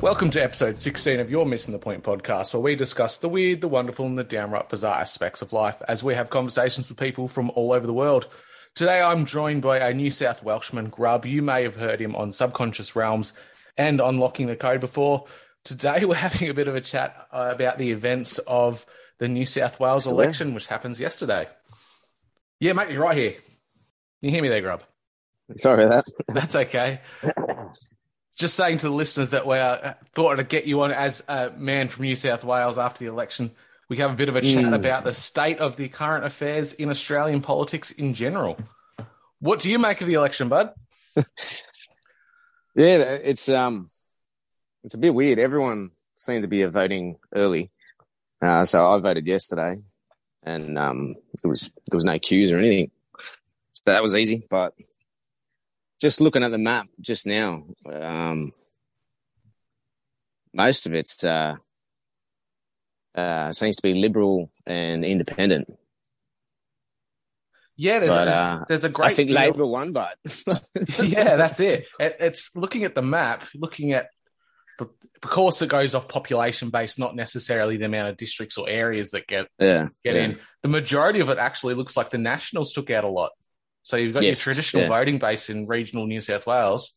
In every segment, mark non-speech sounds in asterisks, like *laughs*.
Welcome to episode 16 of your Missing the Point podcast, where we discuss the weird, the wonderful, and the downright bizarre aspects of life as we have conversations with people from all over the world. Today, I'm joined by a New South Welshman, Grub. You may have heard him on Subconscious Realms and Unlocking the Code before. Today, *laughs* we're having a bit of a chat uh, about the events of the New South Wales Still there? election, which happens yesterday. Yeah, mate, you're right here. Can you hear me there, Grub? Sorry about that. That's okay. *laughs* Just saying to the listeners that we uh, thought to get you on as a man from New South Wales after the election. We have a bit of a chat about the state of the current affairs in Australian politics in general. What do you make of the election, bud? *laughs* Yeah, it's um, it's a bit weird. Everyone seemed to be voting early, uh, so I voted yesterday, and um, there was there was no queues or anything, so that was easy. But just looking at the map just now, um, most of it's uh, uh, seems to be liberal and independent. Yeah, there's, But, there's, uh, there's a great I think deal- Labor won, but *laughs* yeah, that's it. It- It's looking at the map, looking at the, of course, it goes off population based, not necessarily the amount of districts or areas that get yeah, get yeah. in. The majority of it actually looks like the Nationals took out a lot. So you've got Yes, your traditional yeah. voting base in regional New South Wales,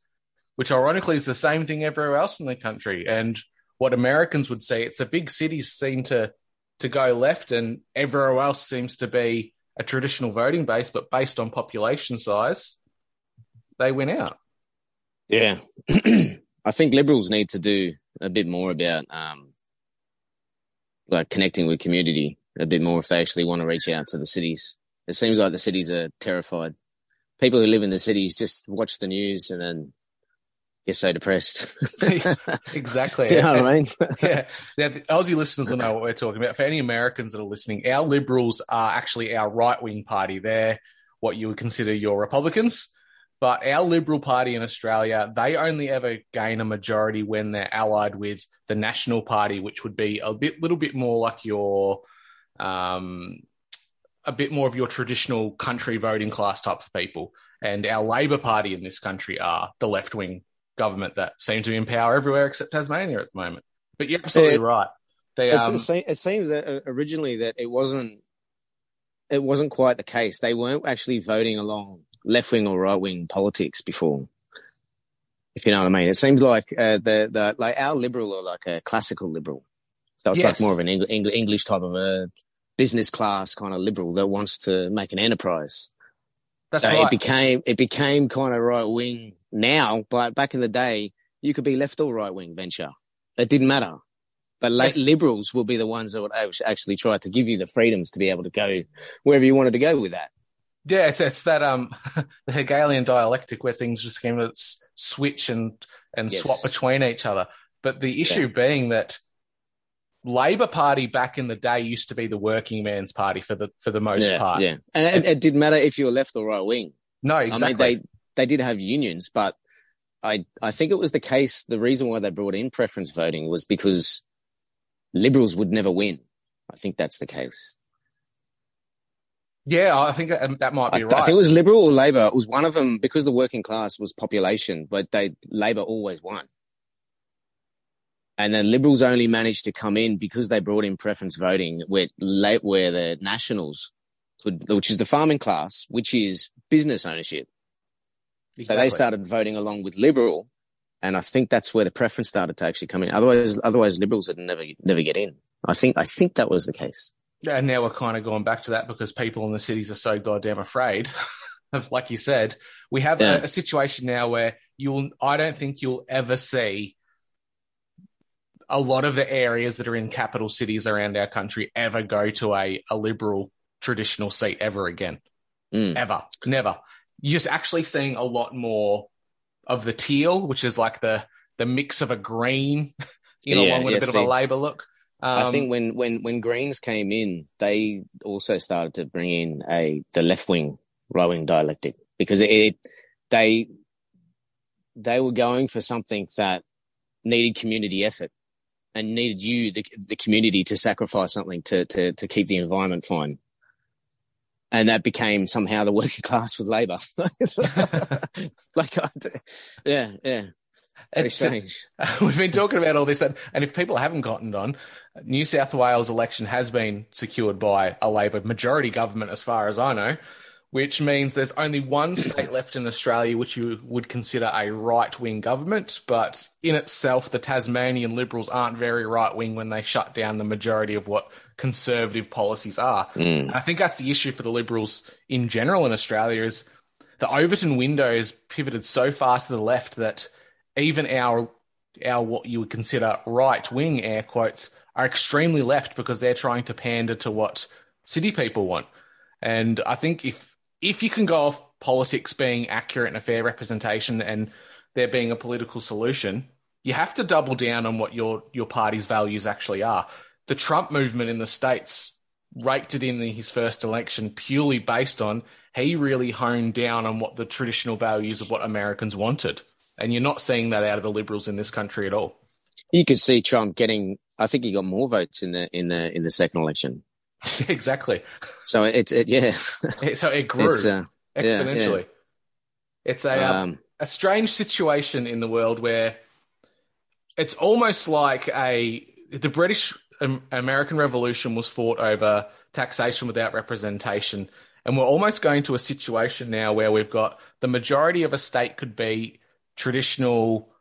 which ironically is the same thing everywhere else in the country. And what Americans would say, it's the big cities seem to to go left, and everywhere else seems to be a traditional voting base, but based on population size, they win out. Yeah. *clears throat* I think liberals need to do a bit more about um like connecting with community a bit more if they actually want to reach out to the cities. It seems like the cities are terrified. People who live in the cities just watch the news and then get so depressed. *laughs* *laughs* Exactly. Do you know what I mean? *laughs* yeah. Now, the Aussie listeners will know what we're talking about. For any Americans that are listening, our Liberals are actually our right wing party. They're what you would consider your Republicans. But our Liberal Party in Australia, they only ever gain a majority when they're allied with the National Party, which would be a bit, little bit more like your, um, a bit more of your traditional country voting class type of people. And our Labor Party in this country are the left wing government that seem to be in power everywhere except Tasmania at the moment. But you're absolutely Yeah. right. They, um, it, seems that uh, originally that it wasn't it wasn't quite the case. They weren't actually voting along left wing or right wing politics before. If you know what I mean, it seems like uh, the the like our liberal or like a classical liberal, so it's Yes. like more of an Eng- English type of a business class kind of liberal that wants to make an enterprise. that's so right. it became it became kind of right wing now, but back in the day, you could be left or right wing venture. It didn't matter. But like Yes. liberals will be the ones that would actually try to give you the freedoms to be able to go wherever you wanted to go with that. Yeah, it's, it's that um *laughs* the Hegelian dialectic where things just seem to switch and and Yes. swap between each other. But the issue being that Labor Party back in the day used to be the working man's party for the for the most yeah, part. yeah. And it, it didn't matter if you were left or right wing. No, exactly. I mean, they they did have unions, but I I think it was the case. The reason why they brought in preference voting was because liberals would never win. I think that's the case. yeah, I think that, that might be I right. think it was Liberal or Labor. It was one of them because the working class was population, but they Labor always won. And then Liberals only managed to come in because they brought in preference voting, where la- where the Nationals could, which is the farming class, which is business ownership. So they started voting along with Liberal, and I think that's where the preference started to actually come in. Otherwise, otherwise Liberals would never never get in. I think I think that was the case. And now we're kind of going back to that because people in the cities are so goddamn afraid. *laughs* like you said, we have Yeah. a, a situation now where you'll, I don't think you'll ever see a lot of the areas that are in capital cities around our country ever go to a, a liberal traditional seat ever again. Mm. Ever. Never. You're just actually seeing a lot more of the teal, which is like the, the mix of a green, *laughs* you know, Yeah, along with yeah, a bit see. of a Labor look. Um, I think when, when, when Greens came in, they also started to bring in a the left wing right wing dialectic because it they they were going for something that needed community effort and needed you the the community to sacrifice something to to to keep the environment fine. And that became somehow the working *laughs* class with Labor. *laughs* like, I, yeah, yeah, very It's- uh, strange. *laughs* We've been talking about all this, and and if people haven't gotten on, New South Wales election has been secured by a Labor majority government, as far as I know, which means there's only one state left in Australia which you would consider a right wing government. But in itself, the Tasmanian Liberals aren't very right wing when they shut down the majority of what conservative policies are. Hmm. And I think that's the issue for the Liberals in general in Australia is the Overton window is pivoted so far to the left that even our our what you would consider right wing air quotes are extremely left because they're trying to pander to what city people want. And I think if if you can go off politics being accurate and a fair representation and there being a political solution, you have to double down on what your your party's values actually are. The Trump movement in the states raked it in his first election purely based on he really honed down on what the traditional values of what Americans wanted. And you're not seeing that out of the liberals in this country at all. You could see Trump getting. I think he got more votes in the in the in the second election. *laughs* exactly. So it's it, yeah, *laughs* So it grew it's uh, yeah, exponentially. It's a um, a strange situation in the world where it's almost like a the British American Revolution was fought over taxation without representation, and we're almost going to a situation now where we've got the majority of a state could be traditional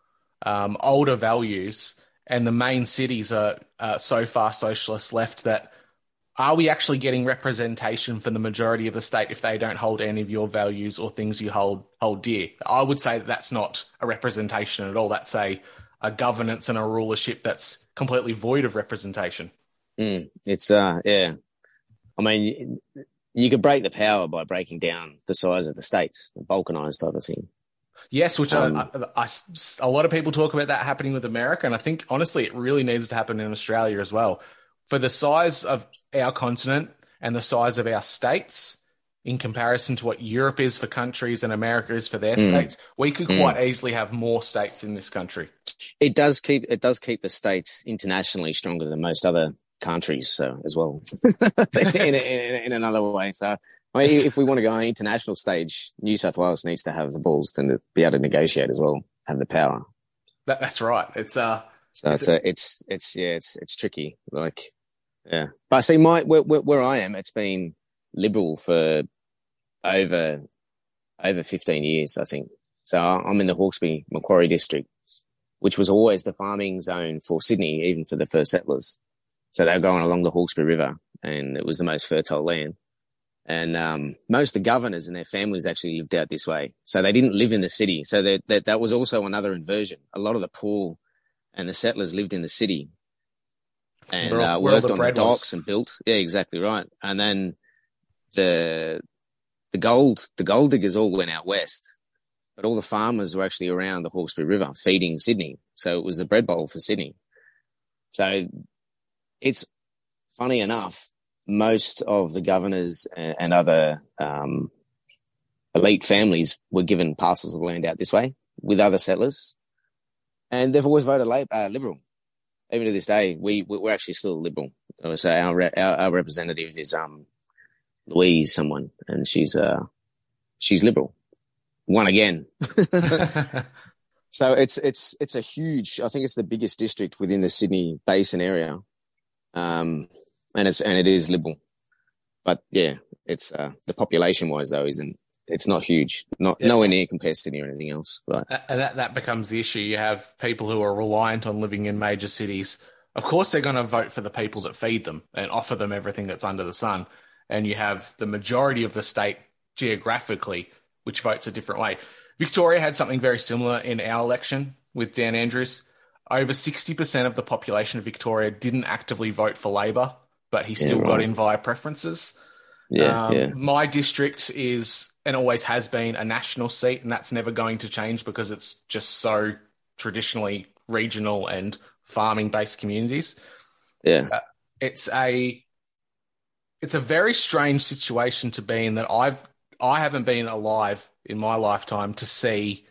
um, older values, and the main cities are uh, so far socialist left that are we actually getting representation from the majority of the state if they don't hold any of your values or things you hold hold dear? I would say that that's not a representation at all. That's a a governance and a rulership that's completely void of representation. mm, it's uh, yeah. I mean, you, could break the power by breaking down the size of the states, balkanized type of thing. Yes, which Um, I, I- I- a lot of people talk about that happening with America, and I think honestly it really needs to happen in Australia as well. For the size of our continent and the size of our states, in comparison to what Europe is for countries and America is for their Mm. states, we could Mm. quite easily have more states in this country. It does keep it does keep the states internationally stronger than most other countries, so as well. *laughs* in, in, in another way, so. I mean, if we want to go on an international stage, New South Wales needs to have the balls to be able to negotiate as well, have the power. That, that's right. It's uh, So it's a, it's it's yeah, it's it's tricky. Like yeah, but see my where, where, I am, it's been liberal for over over fifteen years, I think. So I'm in the Hawkesbury Macquarie district, which was always the farming zone for Sydney, even for the first settlers. So they were going along the Hawkesbury River, and it was the most fertile land. And um, most of the governors and their families actually lived out this way, so they didn't live in the city. So that that was also another inversion. A lot of the poor and the settlers lived in the city and uh, worked on the bread was. docks and built. Yeah, exactly right. And then the the gold the gold diggers all went out west, but all the farmers were actually around the Hawkesbury River feeding Sydney. So it was the bread bowl for Sydney. So it's funny enough, most of the governors and, and other um, elite families were given parcels of land out this way with other settlers, and they've always voted lab, uh, liberal. Even to this day, we we- we're actually still liberal. So our our, our representative is um Louise, someone, and she's uh she's liberal. Won again. *laughs* *laughs* So it's it's it's a huge. I think it's the biggest district within the Sydney Basin area, um, and it's and it is liberal. But yeah, it's uh, the population wise though isn't it's not huge, not Yeah. nowhere near compared to or anything else. But And that, that becomes the issue. You have people who are reliant on living in major cities. Of course, they're going to vote for the people that feed them and offer them everything that's under the sun. And you have the majority of the state geographically, which votes a different way. Victoria had something very similar in our election with Dan Andrews. Over 60% of the population of Victoria didn't actively vote for Labor, but he still got right. in via preferences. yeah, Um, yeah, My district is and always has been a national seat, and that's never going to change because it's just so traditionally regional and farming based communities. yeah, It's a it's a very strange situation to be in that I've I haven't been alive in my lifetime to see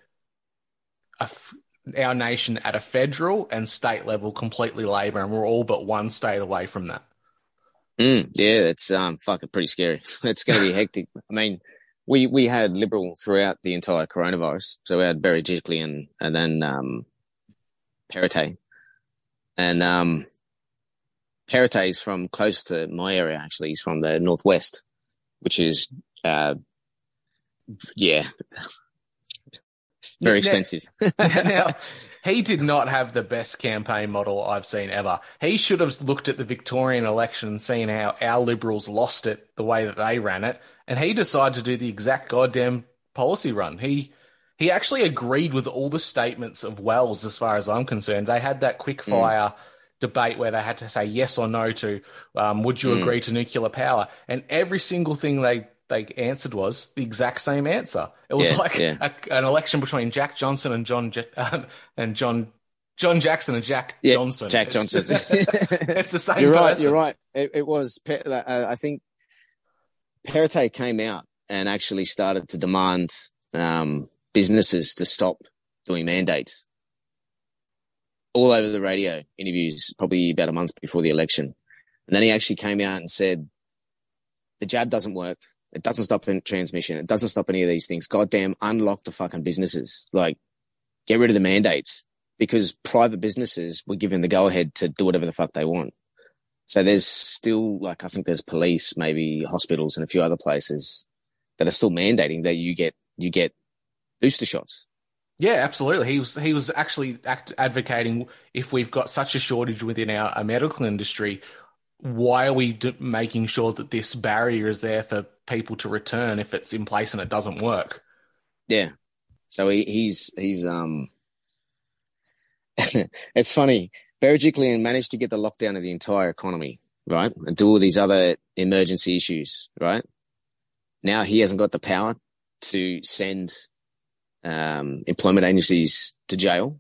a f- our nation at a federal and state level completely Labor, and we're all but one state away from that. Mm, yeah. It's um fucking pretty scary. *laughs* it's going to be hectic. I mean, we we had Liberal throughout the entire coronavirus, so we had Berejiklian and and then um Perrottet, and um Perrottet is from close to my area. Actually, he's from the northwest, which is uh yeah. Very Now- expensive. *laughs* now, he did not have the best campaign model I've seen ever. He should have looked at the Victorian election and seen how our Liberals lost it the way that they ran it, and he decided to do the exact goddamn policy run. He he actually agreed with all the statements of Wells, as far as I'm concerned. They had that quick fire debate where they had to say yes or no to um, would you agree to nuclear power, and every single thing they they answered was the exact same answer. It was Yeah, like yeah. a, an election between Jack Johnson and John Je- *laughs* and John John Jackson and Jack Yeah, Johnson. Jack Johnson. it's *laughs* the *laughs* same. You're right. person. You're right. It, it was. Uh, I think Perrottet came out and actually started to demand um, businesses to stop doing mandates all over the radio interviews, probably about a month before the election. And then he actually came out and said, "The jab doesn't work. It doesn't stop transmission. It doesn't stop any of these things. Goddamn, unlock the fucking businesses. Like, get rid of the mandates." Because private businesses were given the go ahead to do whatever the fuck they want. So there's still like I think there's police, maybe hospitals, and a few other places that are still mandating that you get you get booster shots. Yeah, absolutely. He was he was actually act- advocating if we've got such a shortage within our, our medical industry, why are we d- making sure that this barrier is there for people to return if it's in place and it doesn't work? Yeah. So he, he's he's um. *laughs* it's funny. Berejiklian managed to get the lockdown of the entire economy, right, and do all these other emergency issues, right. Now he hasn't got the power to send um, employment agencies to jail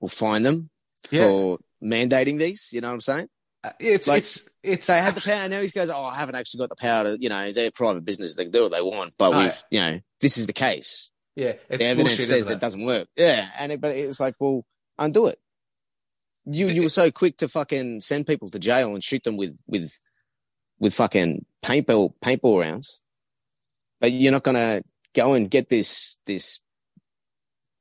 or fine them Yeah. for mandating these. You know what I'm saying? Uh, It's Like, it's it's they have the power. Now he goes, "Oh, I haven't actually got the power to, you know, they're private business. They can do what they want." But No. we've, you know, this is the case. yeah, it's the evidence bullshit, says it it? doesn't work. Yeah, and it, but it's like, well, undo it. You you were so quick to fucking send people to jail and shoot them with with with fucking paintball paintball rounds, but you're not gonna go and get this this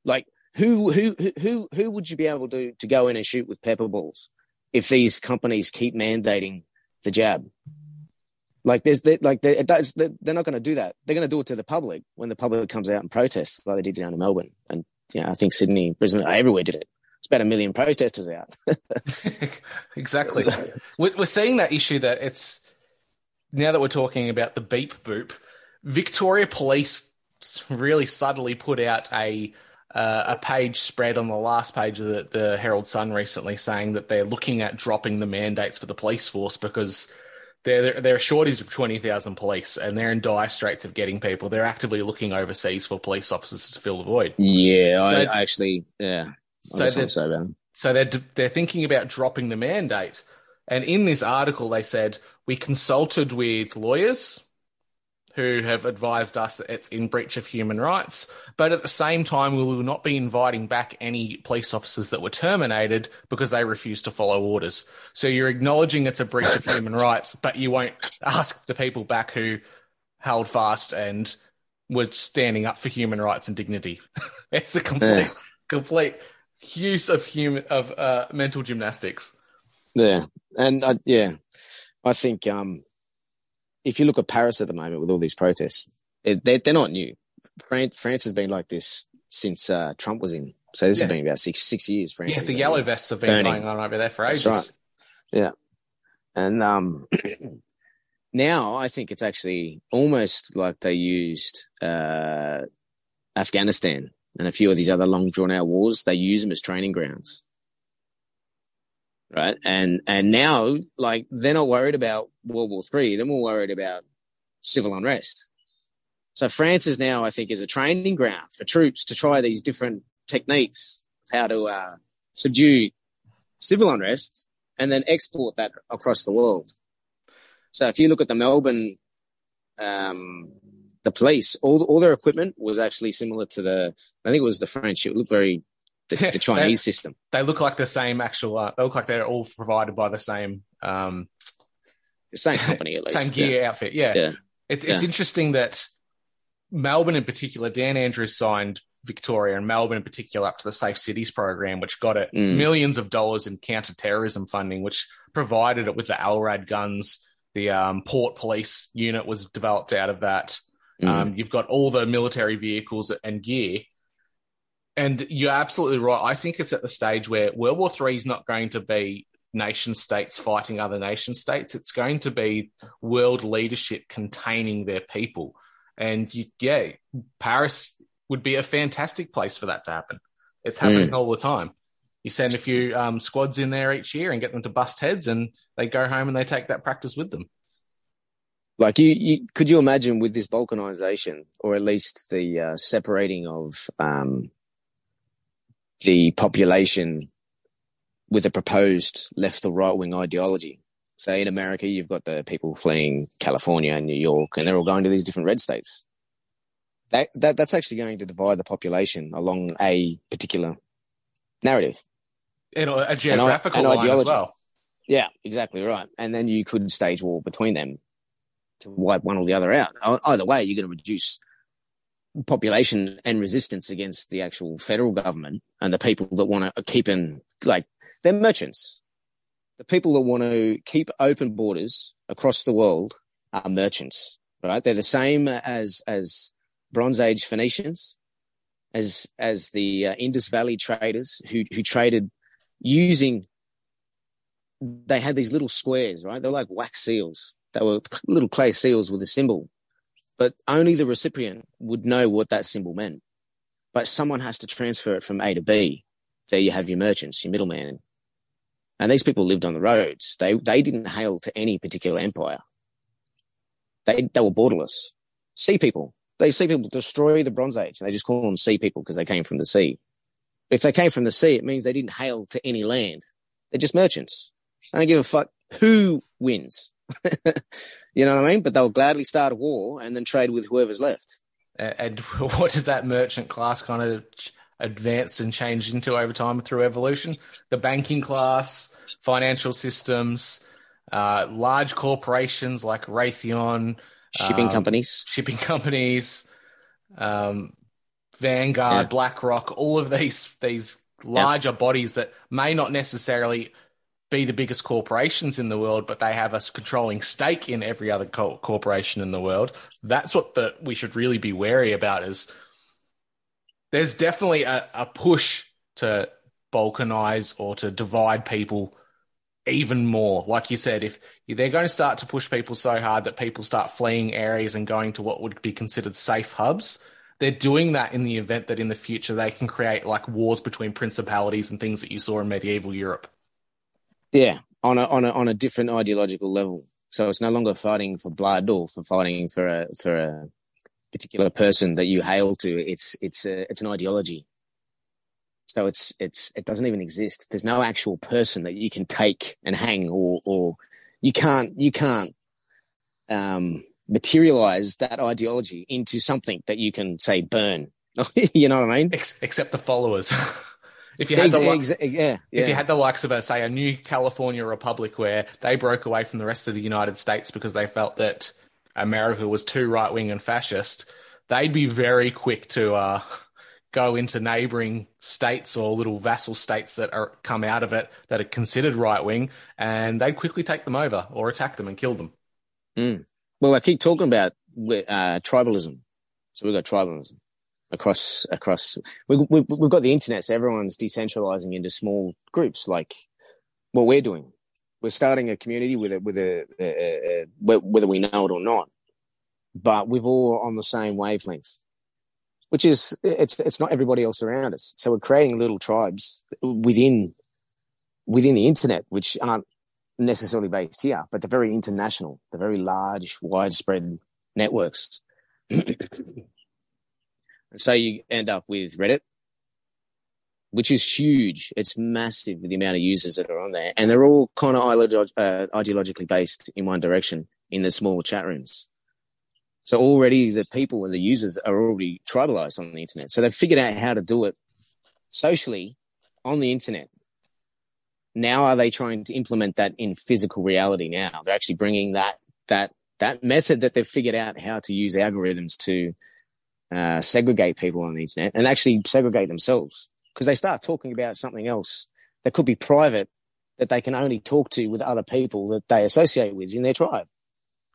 like who who who- who would you be able to to go in and shoot with pepper balls if these companies keep mandating the jab? Like there's the, like they, it does, they're not going to do that. They're going to do it to the public when the public comes out and protests, like they did down in Melbourne, and yeah, I think Sydney, Brisbane, everywhere did it. About a million protesters out. *laughs* exactly. We're, we're seeing that issue that it's now that we're talking about the beep boop. Victoria Police really subtly put out a uh, a page spread on the last page of the, the Herald Sun recently saying that they're looking at dropping the mandates for the police force because they're they're, they're a shortage of twenty thousand police and they're in dire straits of getting people. They're actively looking overseas for police officers to fill the void. yeah, So- I actually, yeah, So they're- say. So they're they're thinking about dropping the mandate. And in this article, they said we consulted with lawyers who have advised us that it's in breach of human rights, but at the same time, we will not be inviting back any police officers that were terminated because they refused to follow orders. So you're acknowledging it's a breach of human *laughs* rights, but you won't ask the people back who held fast and were standing up for human rights and dignity. *laughs* it's a complete, Yeah. complete use of human of uh, mental gymnastics. Yeah, and I, yeah, I think um, if you look at Paris at the moment with all these protests, It, they, they're not new. France, France has been like this since uh, Trump was in. So this Yeah. has been about six six years. France. Yeah, the yellow like- vests have been burning. going on over there for ages. Right. Yeah. And um, *clears throat* now I think it's actually almost like they used uh, Afghanistan and a few of these other long drawn out wars. They use them as training grounds. Right. And, and now like they're not worried about World War Three. They're more worried about civil unrest. So France is now, I think, is a training ground for troops to try these different techniques of how to uh, subdue civil unrest and then export that across the world. So if you look at the Melbourne, um, the police, all all their equipment was actually similar to the, I think it was the French. It looked very the, *laughs* the Chinese system. They look like the same actual. Uh, they look like they're all provided by the same um, The same *laughs* company at least. same gear outfit. Yeah, Yeah. it's it's Yeah. interesting that Melbourne in particular, Dan Andrews signed Victoria and Melbourne in particular up to the Safe Cities program, which got it Mm. millions of dollars in counter-terrorism funding, which provided it with the LRAD guns. The um, port police unit was developed out of that. Mm. Um, you've got all the military vehicles and gear. And you're absolutely right. I think it's at the stage where World War III is not going to be nation states fighting other nation states. It's going to be world leadership containing their people. And you, yeah, Paris would be a fantastic place for that to happen. It's happening all the time. You send a few um, squads in there each year and get them to bust heads, and they go home and they take that practice with them. Like you, you could you imagine with this balkanization, or at least the uh, separating of um, the population with a proposed left or right wing ideology? Say in America, you've got the people fleeing California and New York, and they're all going to these different red states. That, that that's actually going to divide the population along a particular narrative. And a geographical and line as well. Yeah, exactly right. And then you could stage war between them to wipe one or the other out. Either way, you're going to reduce population and resistance against the actual federal government and the people that want to keep in, like, they're merchants. The people that want to keep open borders across the world are merchants, right? They're the same as, as Bronze Age Phoenicians, as, as the uh, Indus Valley traders who, who traded using they had these little squares, right? They were like wax seals. They were little clay seals with a symbol, but only the recipient would know what that symbol meant. But someone has to transfer it from A to B. There you have your merchants, your middleman. And these people lived on the roads. They, they didn't hail to any particular empire. They, they were borderless. Sea people. They sea people destroy the Bronze Age and they just call them sea people because they came from the sea. If they came from the sea, it means they didn't hail to any land. They're just merchants. I don't give a fuck who wins. *laughs* you know what I mean? But they'll gladly start a war and then trade with whoever's left. And *laughs* what does that merchant class kind of advanced and changed into over time through evolution? The banking class, financial systems, uh, large corporations like Raytheon, Shipping Um, companies. shipping companies, um, Vanguard, Yeah. BlackRock, all of these these larger bodies that may not necessarily be the biggest corporations in the world, but they have a controlling stake in every other co- corporation in the world. That's what the, we should really be wary about. Is there's definitely a, a push to balkanize or to divide people even more. Like you said, if they're going to start to push people so hard that people start fleeing areas and going to what would be considered safe hubs, they're doing that in the event that in the future they can create like wars between principalities and things that you saw in medieval Europe. Yeah, on a on a on a different ideological level. So it's no longer fighting for blood or for fighting for a for a particular person that you hail to. It's it's a, it's an ideology. So it's it's it doesn't even exist. There's no actual person that you can take and hang or or you can't you can't um materialize that ideology into something that you can say burn. *laughs* you know what I mean? Ex- except the followers. *laughs* if you had the Ex- ex- yeah, if you had the likes of a say a new California Republic where they broke away from the rest of the United States because they felt that America was too right wing and fascist, they'd be very quick to uh, go into neighboring states or little vassal states that are come out of it that are considered right wing, and they'd quickly take them over or attack them and kill them. Well, I keep talking about uh, tribalism. So we've got tribalism across across. We, we, we've got the internet, so everyone's decentralizing into small groups, like what we're doing. We're starting a community with a with a, a, a, a whether we know it or not, but we're all on the same wavelength which is it's it's not everybody else around us. So we're creating little tribes within within the internet, which aren't necessarily based here, but they're very international. They're very large, widespread networks. *clears throat* so you end up with Reddit, which is huge. It's massive with the amount of users that are on there, and they're all kind of uh, ideologically based in one direction in the small chat rooms. So already the people and the users are already tribalized on the internet. So they've figured out how to do it socially on the internet. Now are they trying to implement that in physical reality now? They're actually bringing that, that, that method that they've figured out how to use algorithms to uh, segregate people on the internet and actually segregate themselves. Because they start talking about something else that could be private that they can only talk to with other people that they associate with in their tribe.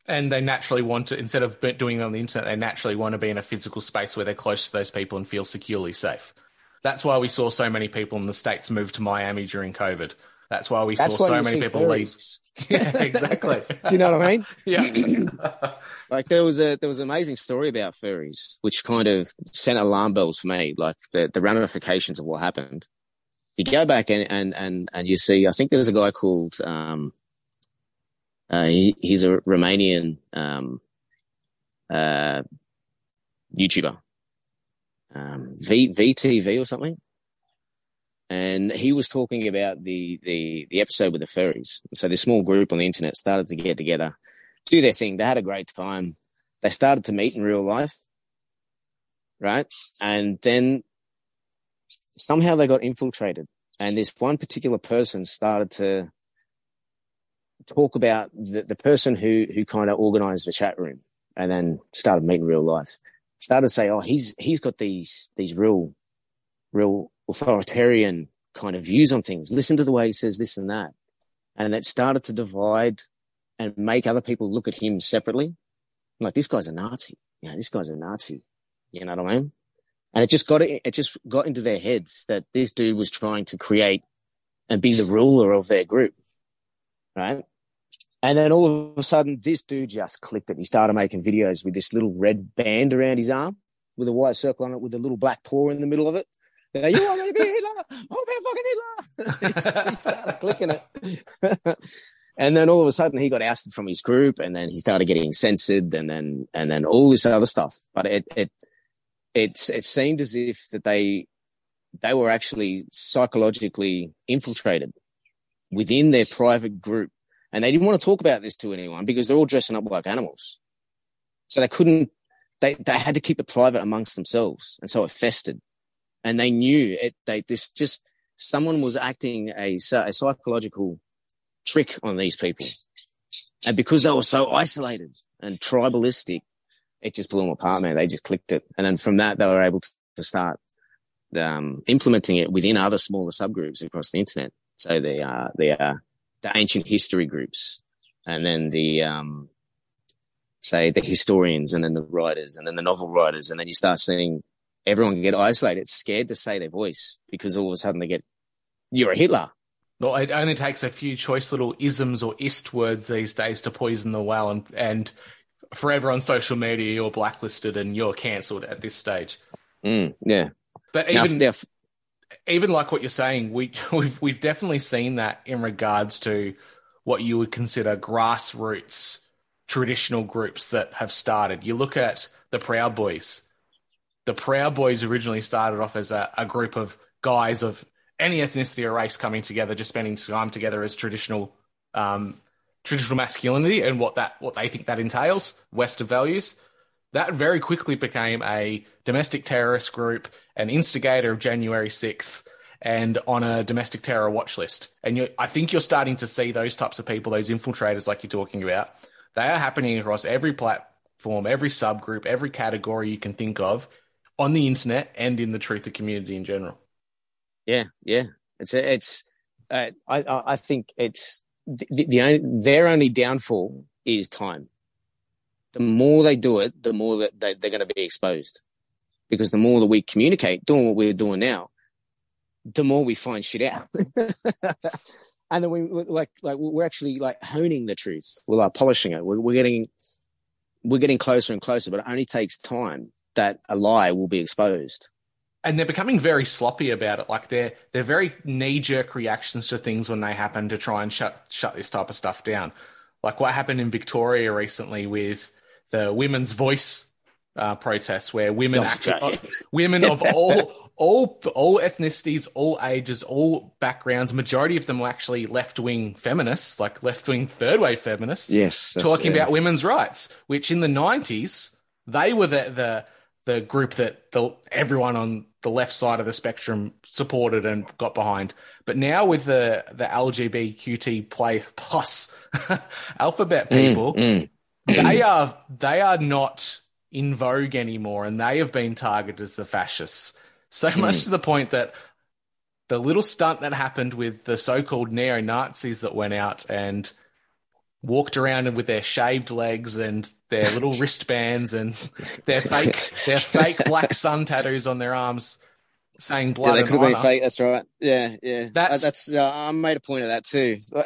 And they naturally want to instead of doing it on the internet they naturally want to be in a physical space where they're close to those people and feel securely safe. That's why we saw so many people in the states move to miami during covid that's why we that's saw so many people leave. *laughs* Yeah exactly. *laughs* Do you know what i mean? *laughs* Yeah. Like there was a there was an amazing story about furries which kind of sent alarm bells for me like the, the ramifications of what happened. You go back and, and and and you see i think there's a guy called um uh, he, he's a Romanian um, uh, YouTuber, um, v, VTV or something. And he was talking about the, the, the episode with the furries. So this small group on the internet started to get together, do their thing. They had a great time. They started to meet in real life, right? And then somehow they got infiltrated. And this one particular person started to talk about the, the person who who kind of organized the chat room and then started meeting real life. Started to say, oh, he's he's got these these real real authoritarian kind of views on things. Listen to the way he says this and that. And that started to divide and make other people look at him separately. I'm like, this guy's a Nazi. Yeah, this guy's a Nazi. You know what I mean? And it just got it, it just got into their heads that this dude was trying to create and be the ruler of their group. Right. And then all of a sudden, this dude just clicked it. He started making videos with this little red band around his arm with a white circle on it with a little black paw in the middle of it. You want me to be Hitler? Oh, man, fucking Hitler. *laughs* he started clicking it. *laughs* and then all of a sudden he got ousted from his group and then he started getting censored and then, and then all this other stuff. But it, it, it's, it seemed as if that they, they were actually psychologically infiltrated within their private group and they didn't want to talk about this to anyone because they're all dressing up like animals. So they couldn't, they, they had to keep it private amongst themselves. And so it festered. And they knew it, they, this just, someone was acting a, a psychological trick on these people. And because they were so isolated and tribalistic, it just blew them apart, man. They just clicked it. And then from that, they were able to start um, implementing it within other smaller subgroups across the internet. So they are, they are the ancient history groups and then the um, say the historians and then the writers and then the novel writers and then you start seeing everyone can get isolated It's scared to say their voice because all of a sudden they get you're a hitler well it only takes a few choice little isms or ist words these days to poison the well and and forever on social media you're blacklisted and you're cancelled at this stage mm, yeah but even now, even like what you're saying, we *laughs* we've we've definitely seen that in regards to what you would consider grassroots traditional groups that have started. You look at the Proud Boys. The Proud Boys originally started off as a, a group of guys of any ethnicity or race coming together, just spending time together as traditional um, traditional masculinity and what that what they think that entails, Western values. That very quickly became a domestic terrorist group, an instigator of January 6th, and on a domestic terror watch list. And I think you're starting to see those types of people, those infiltrators like you're talking about. They are happening across every platform, every subgroup, every category you can think of on the internet and in the truther community in general. Yeah, yeah. It's it's. Uh, I I think it's the, the only, their only downfall is time the more they do it, the more that they, they're going to be exposed. Because the more that we communicate, doing what we're doing now, the more we find shit out. *laughs* and then we like like we're actually like honing the truth. We're like polishing it. We're, we're getting we're getting closer and closer, but it only takes time that a lie will be exposed. and they're becoming very sloppy about it. Like they're they're very knee jerk reactions to things when they happen to try and shut shut this type of stuff down. Like what happened in Victoria recently with the women's voice uh, protests, where women actually, women of *laughs* all all all ethnicities, all ages, all backgrounds, majority of them were actually left wing feminists, like left wing third wave feminists Yes, talking about women's rights, which in the nineties they were the the the group that the everyone on the left side of the spectrum supported and got behind. But now with the the LGBTQT play plus *laughs* alphabet people, Mm, they are they are not in vogue anymore, and they have been targeted as the fascists. So much to the point that the little stunt that happened with the so-called neo Nazis that went out and walked around with their shaved legs and their little *laughs* wristbands and their fake their fake black sun tattoos on their arms saying blood. Yeah, blood they and could have been fake. That's right. Yeah, yeah. That's- That's, that's uh, I made a point of that too. *laughs*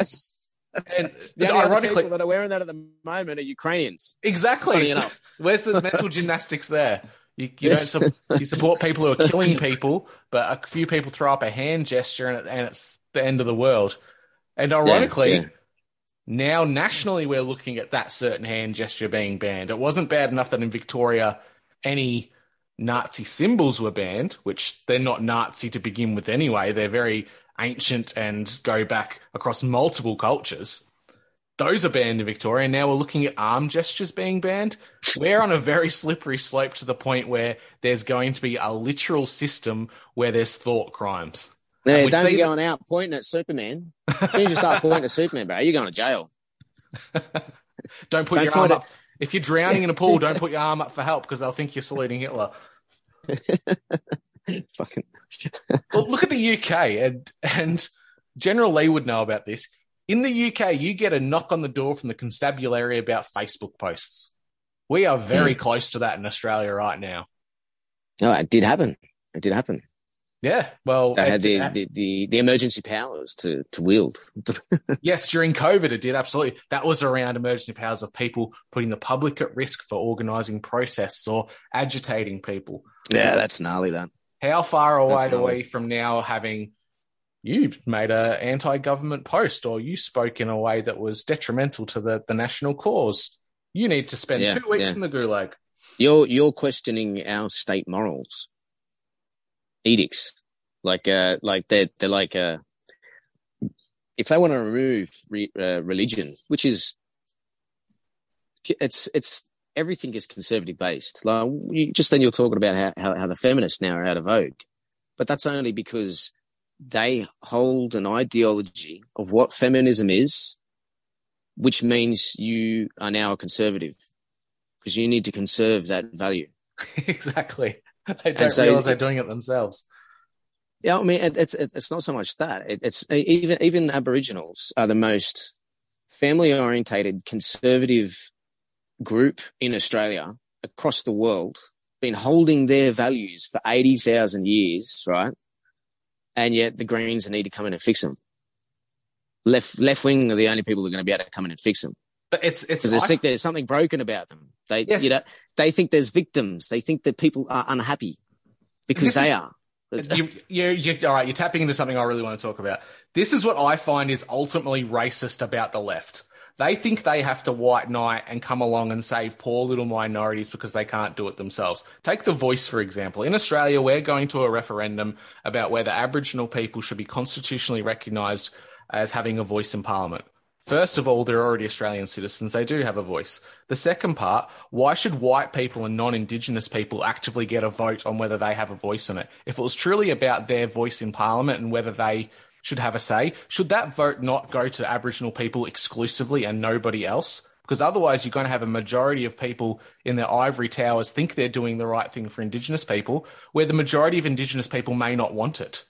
And the only other ironically, people that are wearing that at the moment are Ukrainians. exactly. Enough. *laughs* Where's the mental gymnastics there? You, you don't su- you support people who are killing people, but a few people throw up a hand gesture and, it, and it's the end of the world. And ironically, yeah. Now nationally we're looking at that certain hand gesture being banned. It wasn't bad enough that in Victoria any Nazi symbols were banned, which they're not Nazi to begin with anyway. They're very ancient and go back across multiple cultures. Those are banned in Victoria. Now we're looking at arm gestures being banned. We're on a very slippery slope to the point where there's going to be a literal system where there's thought crimes. Yeah, don't that- going out pointing at Superman. As soon as you start *laughs* pointing at Superman, bro, you're going to jail. *laughs* Don't put Don't your arm it- up. If you're drowning in a pool, don't put your arm up for help because they'll think you're saluting Hitler. *laughs* Fucking Well, look at the UK, and and General Lee would know about this. In the UK, you get a knock on the door from the constabulary about Facebook posts. We are very Hmm. close to that in Australia right now. no, it did happen. It did happen. Yeah, well, They had the, the, the emergency powers to, to wield. *laughs* yes, during COVID, it did absolutely. That was around emergency powers of people putting the public at risk for organising protests or agitating people. yeah, that's gnarly. That How far away are we from now having you made a anti-government post or you spoke in a way that was detrimental to the, the national cause? You need to spend Yeah, two weeks yeah. in the gulag. you're you're questioning our state morals, edicts, like uh, like they're they're like uh, if they want to remove re, uh, religion, which is it's it's everything is conservative based. Like you, just then you're talking about how, how how the feminists now are out of vogue, but that's only because they hold an ideology of what feminism is, which means you are now a conservative because you need to conserve that value. *laughs* exactly. *laughs* They don't so- realize they're doing it themselves. Yeah, I mean, it's it's not so much that it, it's even even Aboriginals are the most family orientated, conservative group in Australia across the world. Been holding their values for eighty thousand years, right? And yet the Greens need to come in and fix them. Left left wing are the only people that are going to be able to come in and fix them But it's it's because they think there's something broken about them. They Yes. you know they think there's victims. They think that people are unhappy because This is- they are. you, *laughs* you, you, all right, you're tapping into something I really want to talk about. This is what I find is ultimately racist about the left. They think they have to white knight and come along and save poor little minorities because they can't do it themselves. Take the voice, for example. In Australia, we're going to a referendum about whether Aboriginal people should be constitutionally recognised as having a voice in Parliament. First of all, they're already Australian citizens. They do have a voice. The second part, why should white people and non Indigenous people actively get a vote on whether they have a voice in it? If it was truly about their voice in Parliament and whether they should have a say, should that vote not go to Aboriginal people exclusively and nobody else? Because otherwise, you're going to have a majority of people in their ivory towers think they're doing the right thing for Indigenous people, where the majority of Indigenous people may not want it.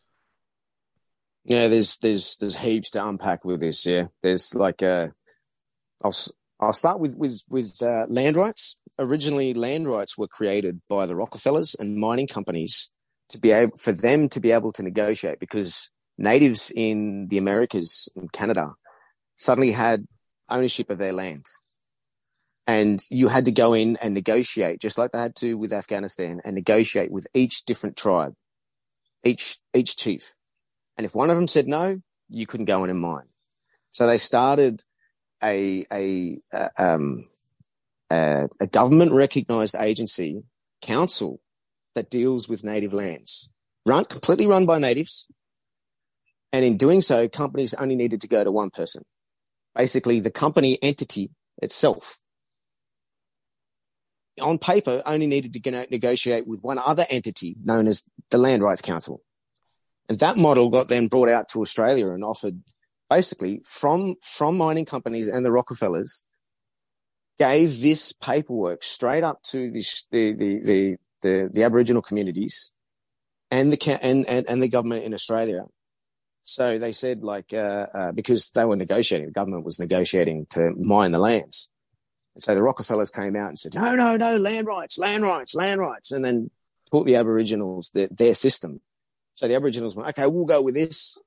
Yeah, there's there's there's heaps to unpack with this. Yeah, there's like uh, I'll I'll start with with with uh, land rights. Originally, land rights were created by the Rockefellers and mining companies to be able for them to be able to negotiate because natives in the Americas in Canada suddenly had ownership of their land. And you had to go in and negotiate, just like they had to with Afghanistan, and negotiate with each different tribe, each each chief. And if one of them said no, you couldn't go in and mine. So they started a a a, um, a, a government recognized agency council that deals with native lands, run completely run by natives. And in doing so, companies only needed to go to one person, basically the company entity itself. On paper, only needed to negotiate with one other entity known as the Land Rights Council. And that model got then brought out to Australia and offered basically from, from mining companies and the Rockefellers gave this paperwork straight up to the, the, the, the, the, the Aboriginal communities and the, and, and, and the government in Australia. So they said like, uh, uh, because they were negotiating, the government was negotiating to mine the lands. And so the Rockefellers came out and said, no, no, no, land rights, land rights, land rights. And then taught the Aboriginals the, their system. So the Aboriginals went, okay, we'll go with this,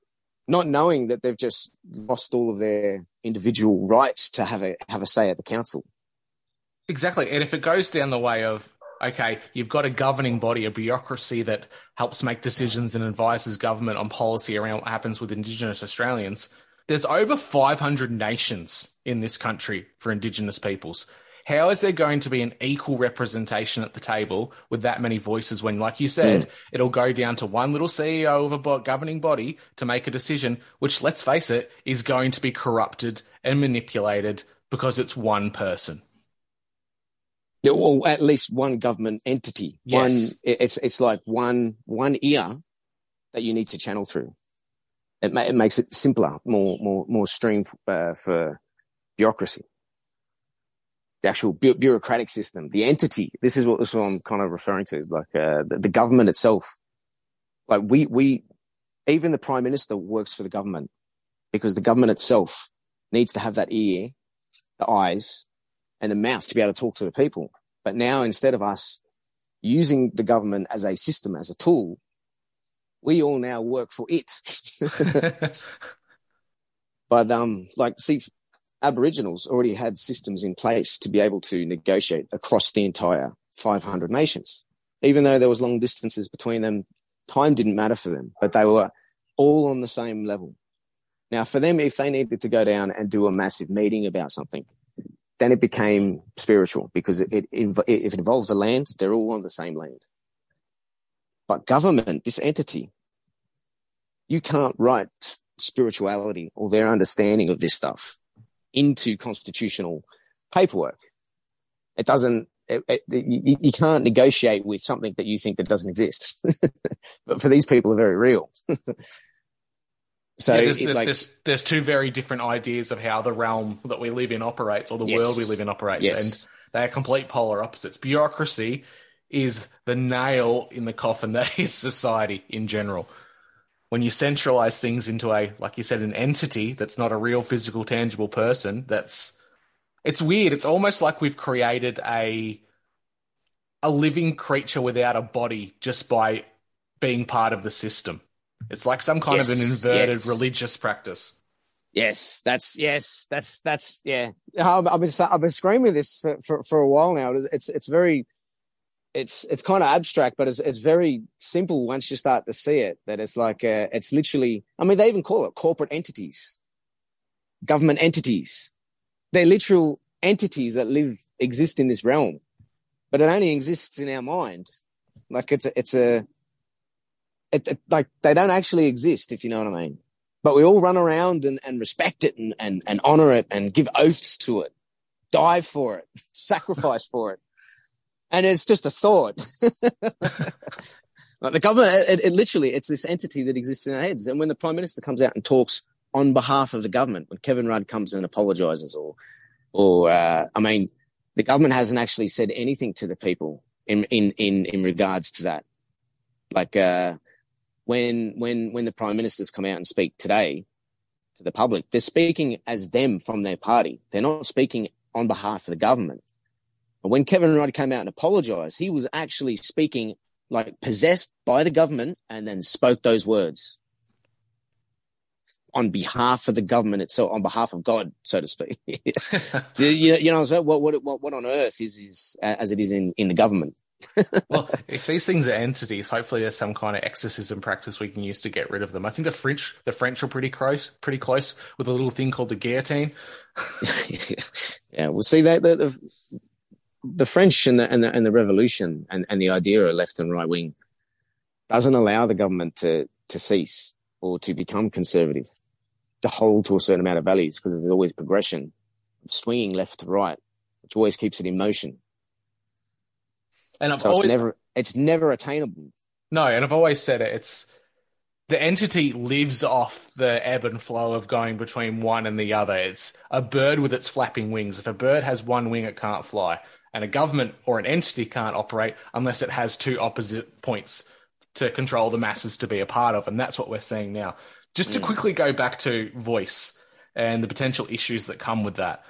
not knowing that they've just lost all of their individual rights to have a, have a say at the council. Exactly. And if it goes down the way of, okay, you've got a governing body, a bureaucracy that helps make decisions and advises government on policy around what happens with Indigenous Australians. There's over 500 nations in this country for Indigenous peoples. How is there going to be an equal representation at the table with that many voices when, like you said, mm. it'll go down to one little CEO of a governing body to make a decision, which, let's face it, is going to be corrupted and manipulated because it's one person? Yeah, well, at least one government entity. Yes. One, it's it's like one one ear that you need to channel through. It, ma- it makes it simpler, more more more stream uh, for bureaucracy the actual bu- bureaucratic system, the entity. This is what this is what I'm kind of referring to, like uh, the, the government itself. Like we we even the prime minister works for the government because the government itself needs to have that ear, the eyes, and the mouth to be able to talk to the people. But now instead of us using the government as a system, as a tool, we all now work for it. *laughs* *laughs* but um, like see, Aboriginals already had systems in place to be able to negotiate across the entire 500 nations. Even though there was long distances between them, time didn't matter for them, but they were all on the same level. Now, for them, if they needed to go down and do a massive meeting about something, then it became spiritual because it, it, it, if it involves the land, they're all on the same land. But government, this entity, you can't write spirituality or their understanding of this stuff into constitutional paperwork. It doesn't, it, it, you, you, can't negotiate with something that you think that doesn't exist. *laughs* but for these people are very real. *laughs* so yeah, there's, like, there's, there's, two very different ideas of how the realm that we live in operates or the yes. world we live in operates. Yes. And they are complete polar opposites. Bureaucracy is the nail in the coffin that *laughs* is society in general when you centralize things into a like you said an entity that's not a real physical tangible person that's it's weird. It's almost like we've created a a living creature without a body just by being part of the system. It's like some kind yes, of an inverted yes. religious practice. Yes that's yes that's that's yeah. I've been i've been screaming this for, for, for a while now. It's it's very it's it's kind of abstract, but it's it's very simple once you start to see it. That it's like uh, it's literally. I mean, they even call it corporate entities, government entities. They're literal entities that live exist in this realm, but it only exists in our mind. Like it's a it's a it, it, like they don't actually exist, if you know what I mean. But we all run around and, and respect it and, and, and honor it and give oaths to it, die for it, *laughs* sacrifice for it and it's just a thought. like the government, it, it, literally, it's this entity that exists in our heads. And when the prime minister comes out and talks on behalf of the government, when Kevin Rudd comes and apologizes, or, or uh, I mean, the government hasn't actually said anything to the people in in in in regards to that. Like uh, when when when the prime ministers come out and speak today to the public, they're speaking as them from their party. They're not speaking on behalf of the government. And when Kevin Rudd came out and apologized, he was actually speaking like possessed by the government and then spoke those words on behalf of the government itself, on behalf of God, so to speak. *laughs* *laughs* you, you know, what, what, what, what on earth is, is as it is in, in the government? *laughs* well, if these things are entities, hopefully there's some kind of exorcism practice we can use to get rid of them. I think the French, the French are pretty close, pretty close with a little thing called the guillotine. yeah, we'll see that the, the, the French and the, and the and the revolution and, and the idea of left and right wing doesn't allow the government to to cease or to become conservative, to hold to a certain amount of values because there's always progression, swinging left to right, which always keeps it in motion. And I've so always, it's never it's never attainable. No, and I've always said it. It's the entity lives off the ebb and flow of going between one and the other. It's a bird with its flapping wings. If a bird has one wing, it can't fly. And a government or an entity can't operate unless it has two opposite points to control the masses to be a part of. And that's what we're seeing now. Just to Mm. quickly go back to voice and the potential issues that come with that.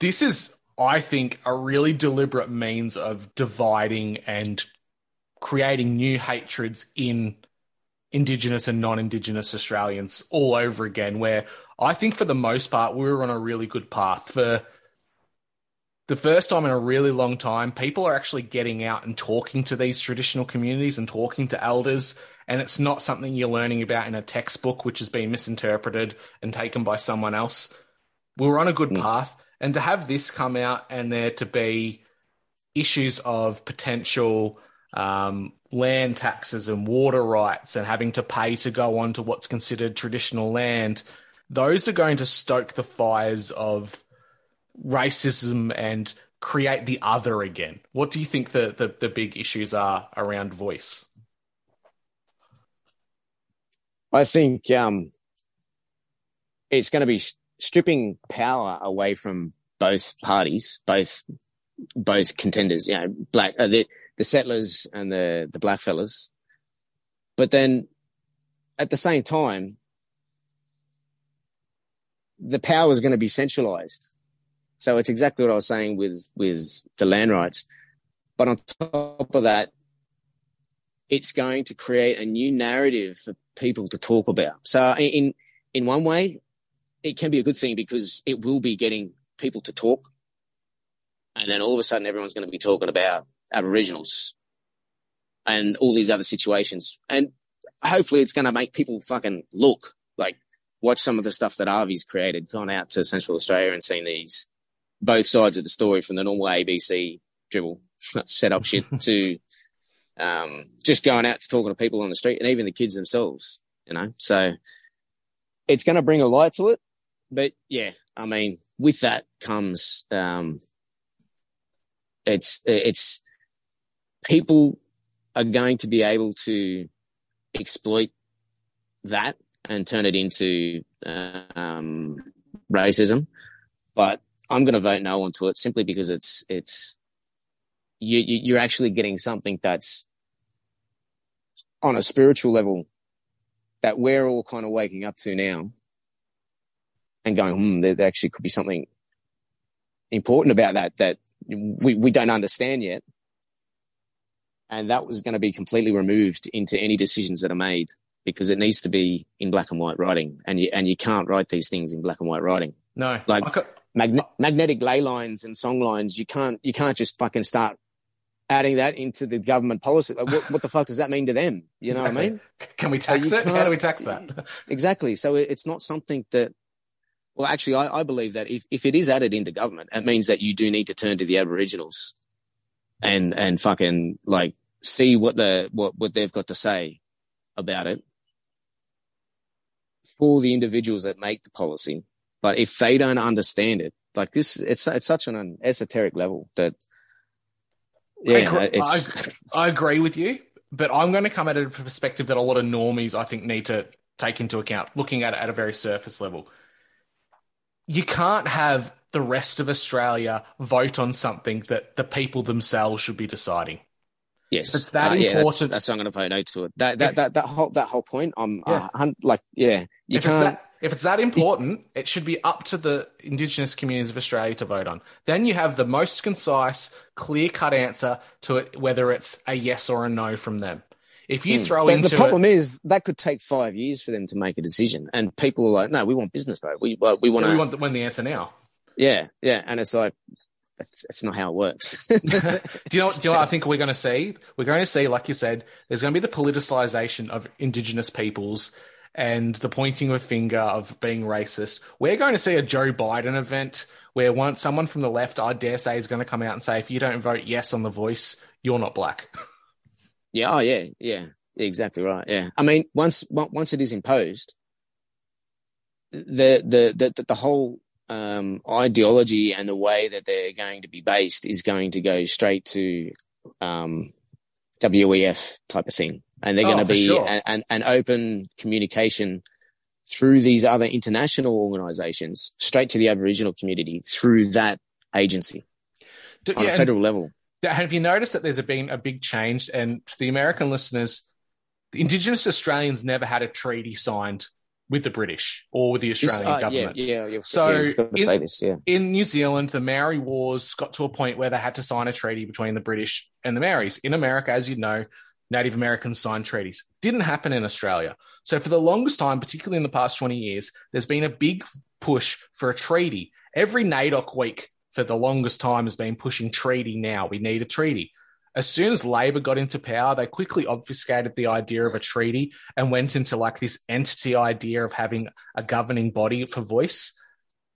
This is, I think, a really deliberate means of dividing and creating new hatreds in Indigenous and non Indigenous Australians all over again, where I think for the most part, we were on a really good path. For the first time in a really long time, people are actually getting out and talking to these traditional communities and talking to elders. And it's not something you're learning about in a textbook, which has been misinterpreted and taken by someone else. We are on a good path. And to have this come out and there to be issues of potential um, land taxes and water rights and having to pay to go on to what's considered traditional land, those are going to stoke the fires of racism and create the other again. What do you think the, the, the big issues are around voice? I think um, it's going to be stripping power away from both parties, both both contenders. You know, black uh, the the settlers and the the black fellas. But then, at the same time, the power is going to be centralized. So it's exactly what I was saying with with the land rights. But on top of that, it's going to create a new narrative for people to talk about. So in in one way, it can be a good thing because it will be getting people to talk, and then all of a sudden, everyone's going to be talking about Aboriginals and all these other situations, and hopefully, it's going to make people fucking look like watch some of the stuff that Arvy's created, gone out to Central Australia and seen these both sides of the story from the normal ABC dribble *laughs* set up shit *laughs* to um, just going out to talking to people on the street and even the kids themselves, you know. So it's going to bring a light to it, but yeah, I mean, with that comes um, it's it's people are going to be able to exploit that and turn it into um, racism, but I'm going to vote no onto it simply because it's it's you, you you're actually getting something that's on a spiritual level that we're all kind of waking up to now and going, hmm, there, there actually could be something important about that that we, we don't understand yet. And that was going to be completely removed into any decisions that are made because it needs to be in black and white writing. And you, and you can't write these things in black and white writing. No, Like magne- magnetic ley lines and song lines, you can't, you can't just fucking start adding that into the government policy. Like, what, what the fuck does that mean to them? You know what I mean? Can we tax you it? How do we tax that? *laughs* Exactly. So it's not something that, well, actually, I, I believe that if, if it is added into government, it means that you do need to turn to the Aboriginals and, and fucking like see what the, what, what they've got to say about it for the individuals that make the policy. But if they don't understand it, like this, it's, it's such an esoteric level that, I yeah, agree- it's, I, I agree with you, but I'm going to come at it a perspective that a lot of normies I think need to take into account, looking at it at a very surface level. You can't have the rest of Australia vote on something that the people themselves should be deciding. Yes, It's that Uh, yeah, that's- important. that's, I'm going to vote no to it. That that that that whole that whole point. I'm Yeah. uh, like, yeah, you if can't. that If it's that important, it should be up to the Indigenous communities of Australia to vote on. Then you have the most concise, clear cut answer to it, whether it's a yes or a no from them. If you hmm. throw But into the problem it, is that could take five years for them to make a decision, and people are like, "No, we want business, bro. We well, we want we to." want the, when the answer now. yeah, yeah, and it's like that's, that's not how it works. *laughs* do you know? Do you know what I think we're going to see? We're going to see, like you said, there's going to be the politicization of Indigenous peoples and the pointing of a finger of being racist. We're going to see a Joe Biden event where once someone from the left, I dare say, is going to come out and say, if you don't vote yes on the voice, you're not black. *laughs* yeah, oh yeah, yeah, exactly right. Yeah, I mean, once once it is imposed, the the the the whole um, ideology and the way that they're going to be based is going to go straight to um, WEF type of thing, and they're Oh, going to be sure. an, an, an open communication through these other international organizations straight to the Aboriginal community through that agency Do- on yeah, a federal level. Have you noticed that there's been a big change? And to the American listeners, the Indigenous Australians never had a treaty signed with the British or with the Australian uh, government. Yeah, yeah. So, yeah, I was going to in- this. Yeah, In New Zealand, the Maori Wars got to a point where they had to sign a treaty between the British and the Maoris. In America, as you know, Native Americans signed treaties. Didn't happen in Australia. So for the longest time, particularly in the past 20 years, there's been a big push for a treaty. Every NAIDOC week for the longest time has been pushing treaty now. We need a treaty. As soon as Labor got into power, they quickly obfuscated the idea of a treaty and went into like this entity idea of having a governing body for voice.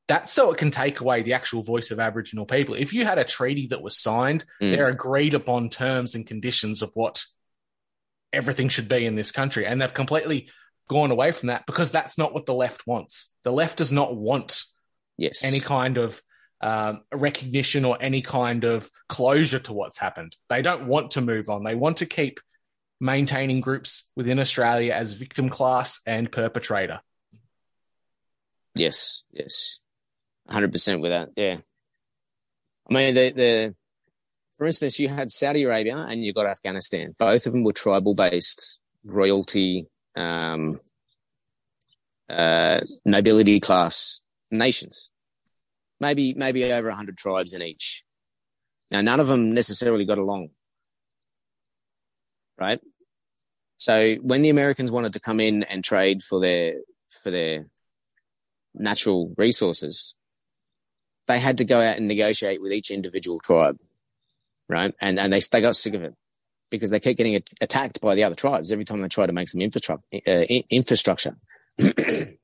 That's so it can take away the actual voice of Aboriginal people. If you had a treaty that was signed, Mm. they're agreed upon terms and conditions of what everything should be in this country. And they've completely gone away from that because that's not what the left wants. The left does not want yes. any kind of um, recognition or any kind of closure to what's happened. They don't want to move on. They want to keep maintaining groups within Australia as victim class and perpetrator. Yes, yes, hundred percent with that. Yeah, I mean the the for instance, you had Saudi Arabia and you got Afghanistan. Both of them were tribal based royalty, um, uh, nobility class nations. Maybe maybe over hundred tribes in each. Now none of them necessarily got along, right? So when the Americans wanted to come in and trade for their for their natural resources, they had to go out and negotiate with each individual tribe, right? And and they they got sick of it because they kept getting attacked by the other tribes every time they tried to make some infrastructure. Uh, infrastructure. *clears throat* and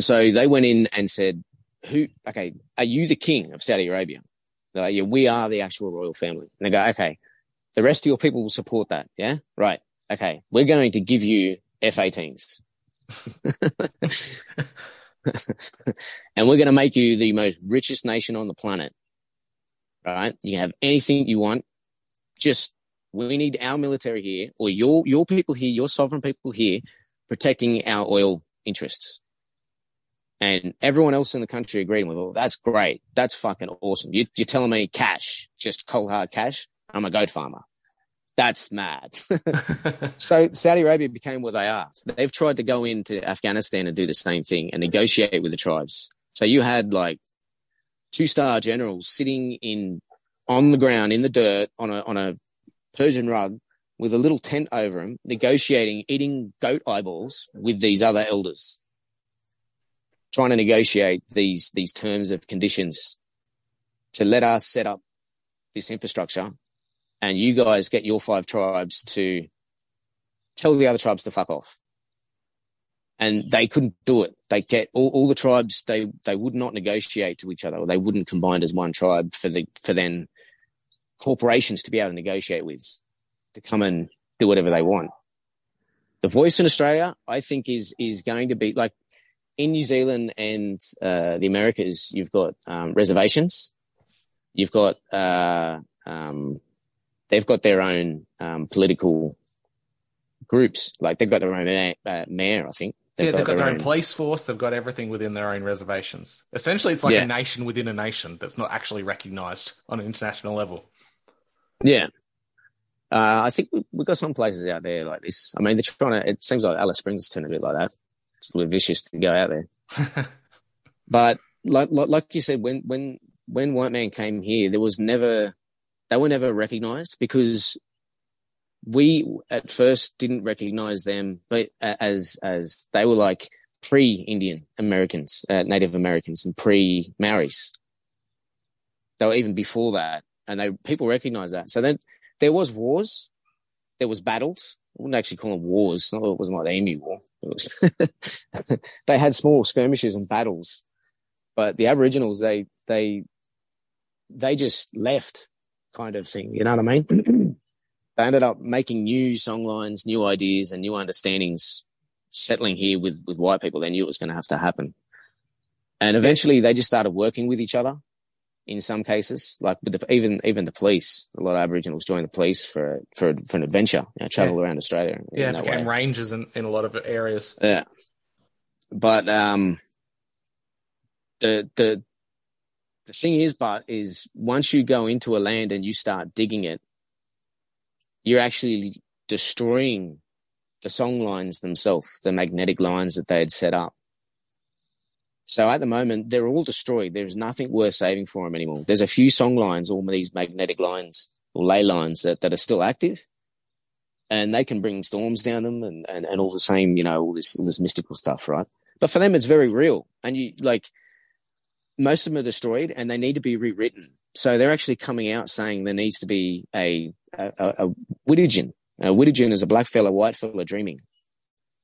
so they went in and said, "Who? Okay, are you the king of Saudi Arabia?" They're like, "Yeah, we are the actual royal family." And they go, "Okay, the rest of your people will support that, yeah, right? Okay, we're going to give you F-18s." *laughs* *laughs* and we're going to make you the most richest nation on the planet. Right? You can have anything you want. Just we need our military here, or your your people here, your sovereign people here, protecting our oil interests. And everyone else in the country agreed with, well, that's great. That's fucking awesome. You, you're telling me cash, just cold hard cash. I'm a goat farmer. That's mad. *laughs* So Saudi Arabia became what they are. They've tried to go into Afghanistan and do the same thing and negotiate with the tribes. So you had like two star generals sitting in on the ground in the dirt on a on a Persian rug with a little tent over them, negotiating, eating goat eyeballs with these other elders, trying to negotiate these these terms of conditions to let us set up this infrastructure, and you guys get your five tribes to tell the other tribes to fuck off. And they couldn't do it. They get all, all the tribes. They they would not negotiate to each other. Or they wouldn't combine as one tribe for the for then corporations to be able to negotiate with to come and do whatever they want. The voice in Australia, I think, is is going to be like in New Zealand and uh, the Americas. You've got um, reservations. You've got uh, um, they've got their own um, political groups. Like they've got their own mayor, uh, mayor I think. Yeah, they've got their own police force. They've got everything within their own reservations. Essentially, it's like Yeah. a nation within a nation that's not actually recognized on an international level. Yeah. Uh, I think we- we've got some places out there like this. I mean, they're trying to, it seems like Alice Springs is turning a bit like that. it's a little vicious to go out there. *laughs* but like, like like you said, when when when white man came here, there was never they were never recognized because we at first didn't recognize them, but as as they were like pre-Indian Americans, uh, Native Americans, and pre-Maoris. They were even before that, and they people recognized that. So then there was wars, there was battles. I wouldn't actually call them wars. It wasn't like the Emu War. *laughs* They had small skirmishes and battles, but the Aboriginals they they they just left, kind of thing. You know what I mean? *clears throat* they ended up making new songlines, new ideas, and new understandings. Settling here with with white people, they knew it was going to have to happen, and eventually they just started working with each other in some cases, like with the, even even the police. A lot of Aboriginals join the police for for for an adventure, you know, travel Yeah. around Australia. Yeah, became way. rangers in, in a lot of areas. Yeah, but um, the the the thing is, but is once you go into a land and you start digging it, you're actually destroying the song lines themselves, the magnetic lines that they had set up. So at the moment, they're all destroyed. There's nothing worth saving for them anymore. There's a few song lines, all these magnetic lines or ley lines that, that are still active. And they can bring storms down them and, and, and all the same, you know, all this, all this mystical stuff, right? But for them, it's very real. And you like, most of them are destroyed and they need to be rewritten. So they're actually coming out saying there needs to be a, a, a, a Wittingen. Is a black fella, white fella dreaming.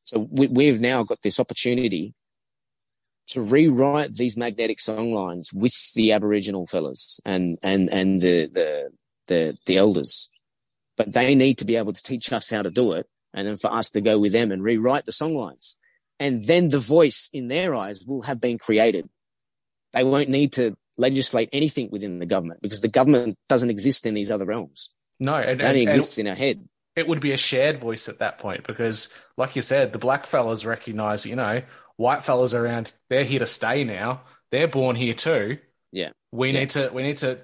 So we, we've now got this opportunity to rewrite these magnetic song lines with the Aboriginal fellas and, and, and the, the, the, the elders. But they need to be able to teach us how to do it. And then for us to go with them and rewrite the song lines. And then the voice in their eyes will have been created. They won't need to legislate anything within the government because the government doesn't exist in these other realms. No, and, It only exists in our head. it would be a shared voice at that point because, like you said, the black fellas recognize, you know, white fellas around, they're here to stay now. They're born here too. Yeah. We Yeah. need to we need to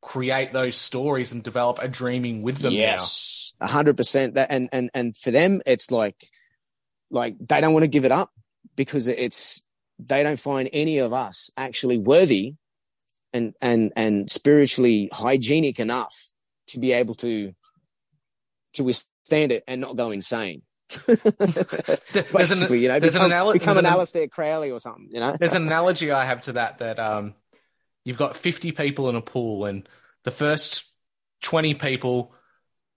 create those stories and develop a dreaming with them yes, a hundred percent. That and and and for them, it's like like they don't want to give it up because it's they don't find any of us actually worthy and and and spiritually hygienic enough to be able to to withstand it and not go insane. There's an- Basically, you know, there's an become, become an an- Aleister Crowley or something. You know. There's an analogy I have to that that um, you've got 50 people in a pool, and the first 20 people,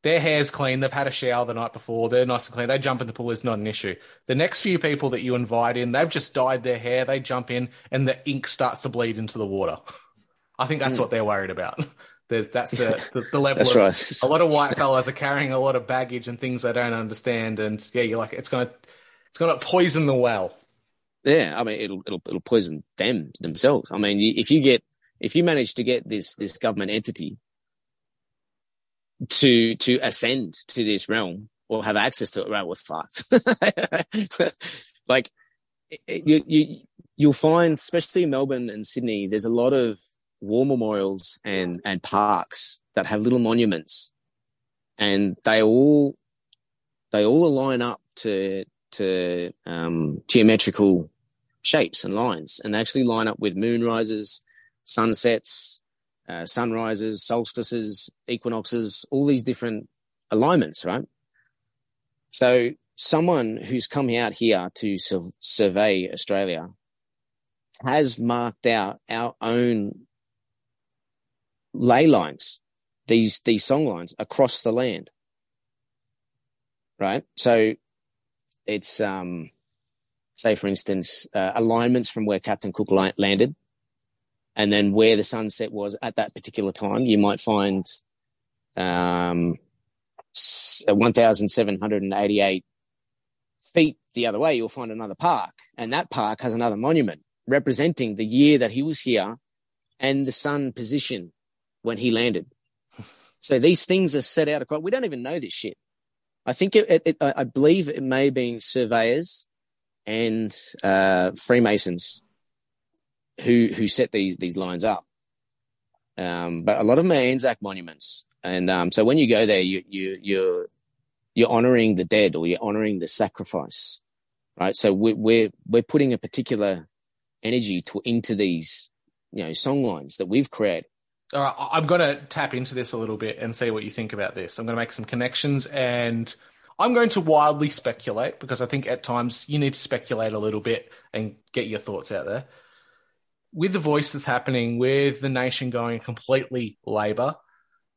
their hair's clean, they've had a shower the night before, they're nice and clean, they jump in the pool, it's not an issue. The next few people that you invite in, they've just dyed their hair, they jump in, and the ink starts to bleed into the water. I think that's what they're worried about. There's that's the *laughs* the, the level. That's of, right. A lot of white fellas are carrying a lot of baggage and things they don't understand, and yeah, you're like, it's gonna it's gonna poison the well. Yeah, I mean, it'll it'll it'll poison them themselves. I mean, if you get if you manage to get this this government entity to to ascend to this realm or have access to it, right? We're fucked. *laughs* like you you you'll find, especially in Melbourne and Sydney, there's a lot of war memorials and and parks that have little monuments, and they all they all align up to to um, geometrical shapes and lines, and they actually line up with moon rises, sunsets, uh, sunrises, solstices, equinoxes, all these different alignments, right? So someone who's come out here to sur- survey Australia has marked out our own ley lines, these these song lines across the land, right? So it's um, say for instance uh, alignments from where Captain Cook la- landed, and then where the sunset was at that particular time. You might find um, 1,788 feet the other way. You'll find another park, and that park has another monument representing the year that he was here and the sun position when he landed. So these things are set out. We don't even know this shit. I think it, it, it I believe it may have been surveyors and uh, Freemasons who who set these these lines up. Um, but a lot of them are Anzac monuments, and um, so when you go there, you you you're you're honoring the dead or you're honoring the sacrifice right? So we're we're we're putting a particular energy to into these you know song lines that we've created. All right, I'm going to tap into this a little bit and see what you think about this. I'm going to make some connections and I'm going to wildly speculate because I think at times you need to speculate a little bit and get your thoughts out there. With the voice that's happening, with the nation going completely Labor,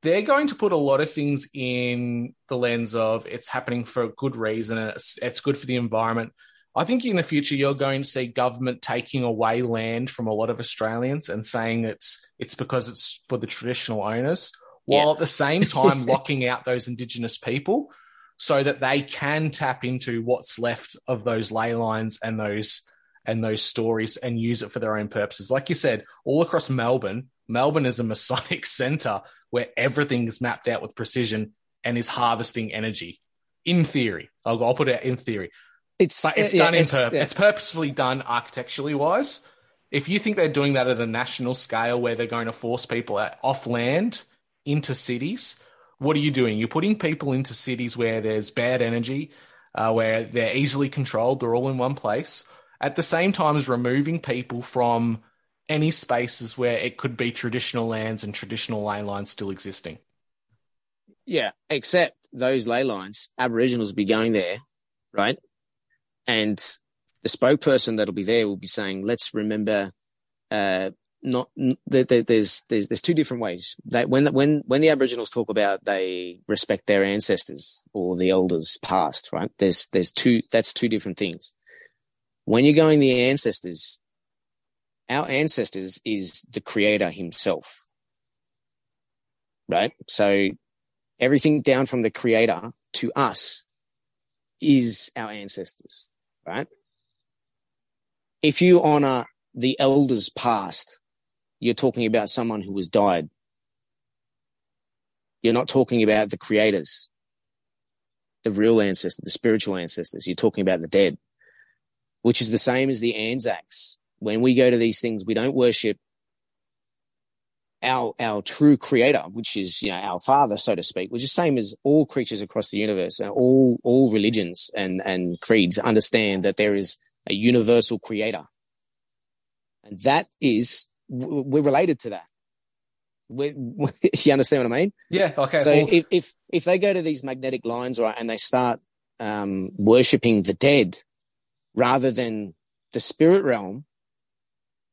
they're going to put a lot of things in the lens of it's happening for a good reason and it's, it's good for the environment. I think in the future you're going to see government taking away land from a lot of Australians and saying it's it's because it's for the traditional owners, while Yeah. at the same time *laughs* locking out those Indigenous people so that they can tap into what's left of those ley lines and those and those stories and use it for their own purposes. Like you said, all across Melbourne, Melbourne is a *laughs* Masonic center where everything is mapped out with precision and is harvesting energy. In theory, I'll, I'll put it in theory. It's But it's yeah, done in it's- purpose. yeah. It's purposefully done architecturally wise. If you think they're doing that at a national scale where they're going to force people out- off land into cities, what are you doing? You're putting people into cities where there's bad energy, uh, where they're easily controlled, they're all in one place. At the same time as removing people from any spaces where it could be traditional lands and traditional ley lines still existing. Yeah, except those ley lines, Aboriginals will be going there, right? And the spokesperson that'll be there will be saying, "Let's remember, uh, not there's there's there's two different ways that when when when the Aboriginals talk about they respect their ancestors or the elders past, right? There's there's two that's two different things. When you're going the ancestors, our ancestors is the Creator Himself, right? So everything down from the creator to us is our ancestors, right? If you honor the elders past, you're talking about someone who has died. You're not talking about the creators, the real ancestors, the spiritual ancestors. You're talking about the dead, which is the same as the Anzacs. When we go to these things, we don't worship our our true creator, which is you know our father, so to speak, which is the same as all creatures across the universe and all all religions and and creeds understand that there is a universal creator, and that is we're related to that. we *laughs* you understand what I mean? Yeah. Okay. So well- if, if if they go to these magnetic lines, right, and they start um, worshiping the dead rather than the spirit realm,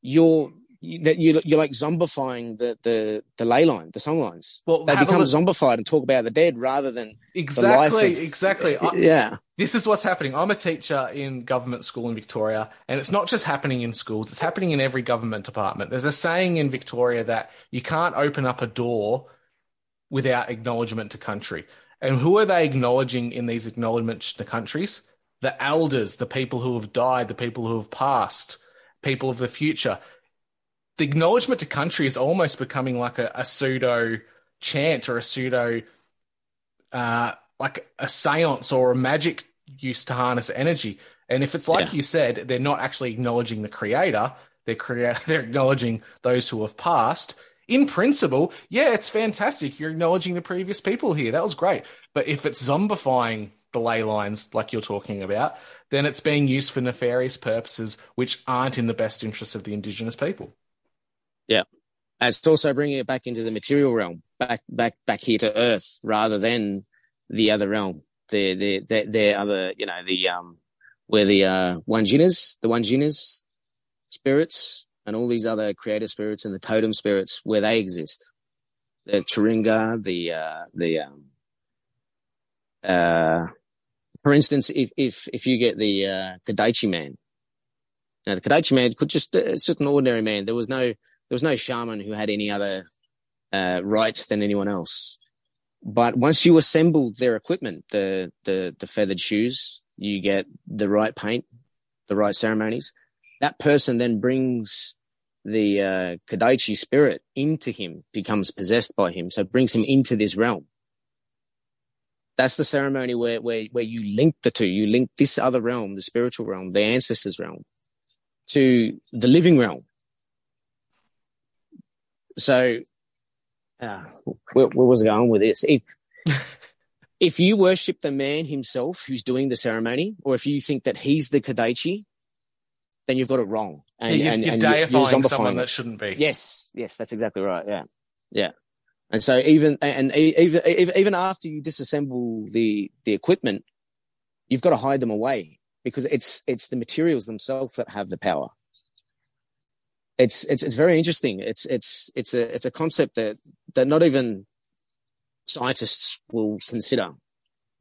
you're you- that you you're like zombifying the the the ley line, the song lines. Well, they become zombified and talk about the dead rather than Exactly, of- exactly. I- yeah. This is what's happening. I'm a teacher in government school in Victoria, and it's not just happening in schools, it's happening in every government department. There's a saying in Victoria that you can't open up a door without acknowledgement to country. And who are they acknowledging in these acknowledgements to countries? The elders, the people who have died, the people who have passed, people of the future. The acknowledgement to country is almost becoming like a, a pseudo chant or a pseudo uh, like a seance or a magic use to harness energy. And if it's like Yeah. you said, they're not actually acknowledging the creator, they're crea- *laughs* they're acknowledging those who have passed. In principle, yeah, it's fantastic. You're acknowledging the previous people here. That was great. But if it's zombifying the ley lines like you're talking about, then it's being used for nefarious purposes which aren't in the best interest of the indigenous people. Yeah. And it's also bringing it back into the material realm, back back back here to Earth, rather than the other realm. The the the, the other, you know, the um, where the uh, Wanjinas, the Wanjinas spirits, and all these other creator spirits and the totem spirits, where they exist. The Turinga, the uh, the um, uh, for instance, if if if you get the uh, Kadaichi man, now the Kadaichi man could just it's just an ordinary man. There was no there was no shaman who had any other uh, rights than anyone else. But once you assemble their equipment, the the the feathered shoes, you get the right paint, the right ceremonies. That person then brings the uh, spirit into him, becomes possessed by him, so brings him into this realm. That's the ceremony where where where you link the two. You link this other realm, the spiritual realm, the ancestors realm, to the living realm. So, uh, where, where was I going with this? If *laughs* if you worship the man himself who's doing the ceremony, or if you think that he's the Kadechi, then you've got it wrong. And, you're, and, you're and you're- you're deifying someone that shouldn't be. Yes, yes, that's exactly right. Yeah, yeah. And so even and even even after you disassemble the the equipment, you've got to hide them away because it's it's the materials themselves that have the power. It's it's it's very interesting. It's it's it's a it's a concept that that not even scientists will consider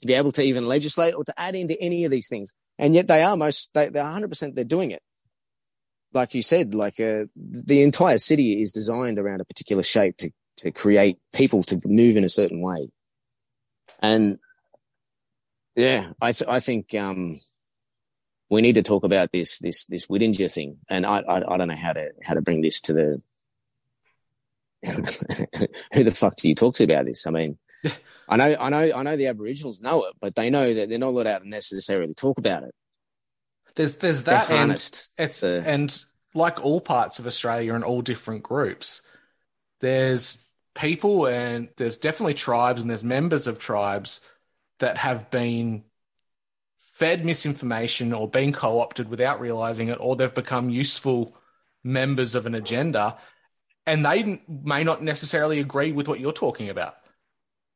to be able to even legislate or to add into any of these things. And yet they are most they they're 100% they're doing it like you said, like uh, the entire city is designed around a particular shape to to create people to move in a certain way. And yeah, I th- I think um, we need to talk about this this this Whittinger thing. And I, I I don't know how to how to bring this to the *laughs* who the fuck do you talk to about this? I mean. I know, I know, I know. The Aboriginals know it, but they know that they're not allowed to necessarily talk about it. There's there's They're that and it's and like all parts of Australia and all different groups, there's people and there's definitely tribes and there's members of tribes that have been fed misinformation or been co-opted without realizing it, or they've become useful members of an agenda, and they may not necessarily agree with what you're talking about.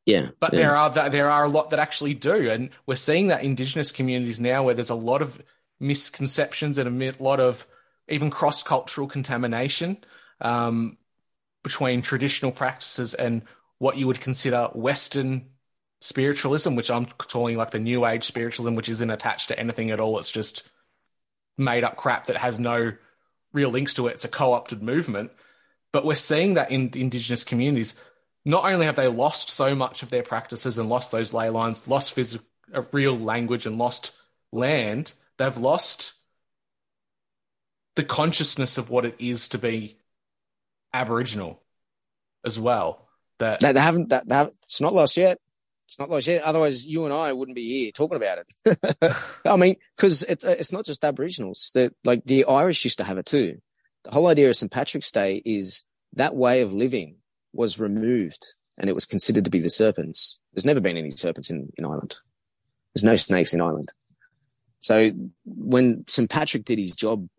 yeah, But yeah. there are there are a lot that actually do, and we're seeing that indigenous communities now, where there's a lot of misconceptions and a lot of even cross cultural contamination um, between traditional practices and what you would consider Western spiritualism, which I'm calling like the New Age spiritualism, which isn't attached to anything at all. It's just made up crap that has no real links to it. It's a co-opted movement. But we're seeing that in indigenous communities. Not only have they lost so much of their practices and lost those ley lines, lost physical, a uh, real language and lost land, they've lost the consciousness of what it is to be Aboriginal as well. That They, haven't. That, it's not lost yet. It's not like yet. Otherwise, you and I wouldn't be here talking about it. *laughs* I mean, because it's it's not just Aboriginals. That like the Irish used to have it too. The whole idea of St Patrick's Day is that way of living was removed, and it was considered to be the serpents. There's never been any serpents in in Ireland. There's no snakes in Ireland. So when St Patrick did his job,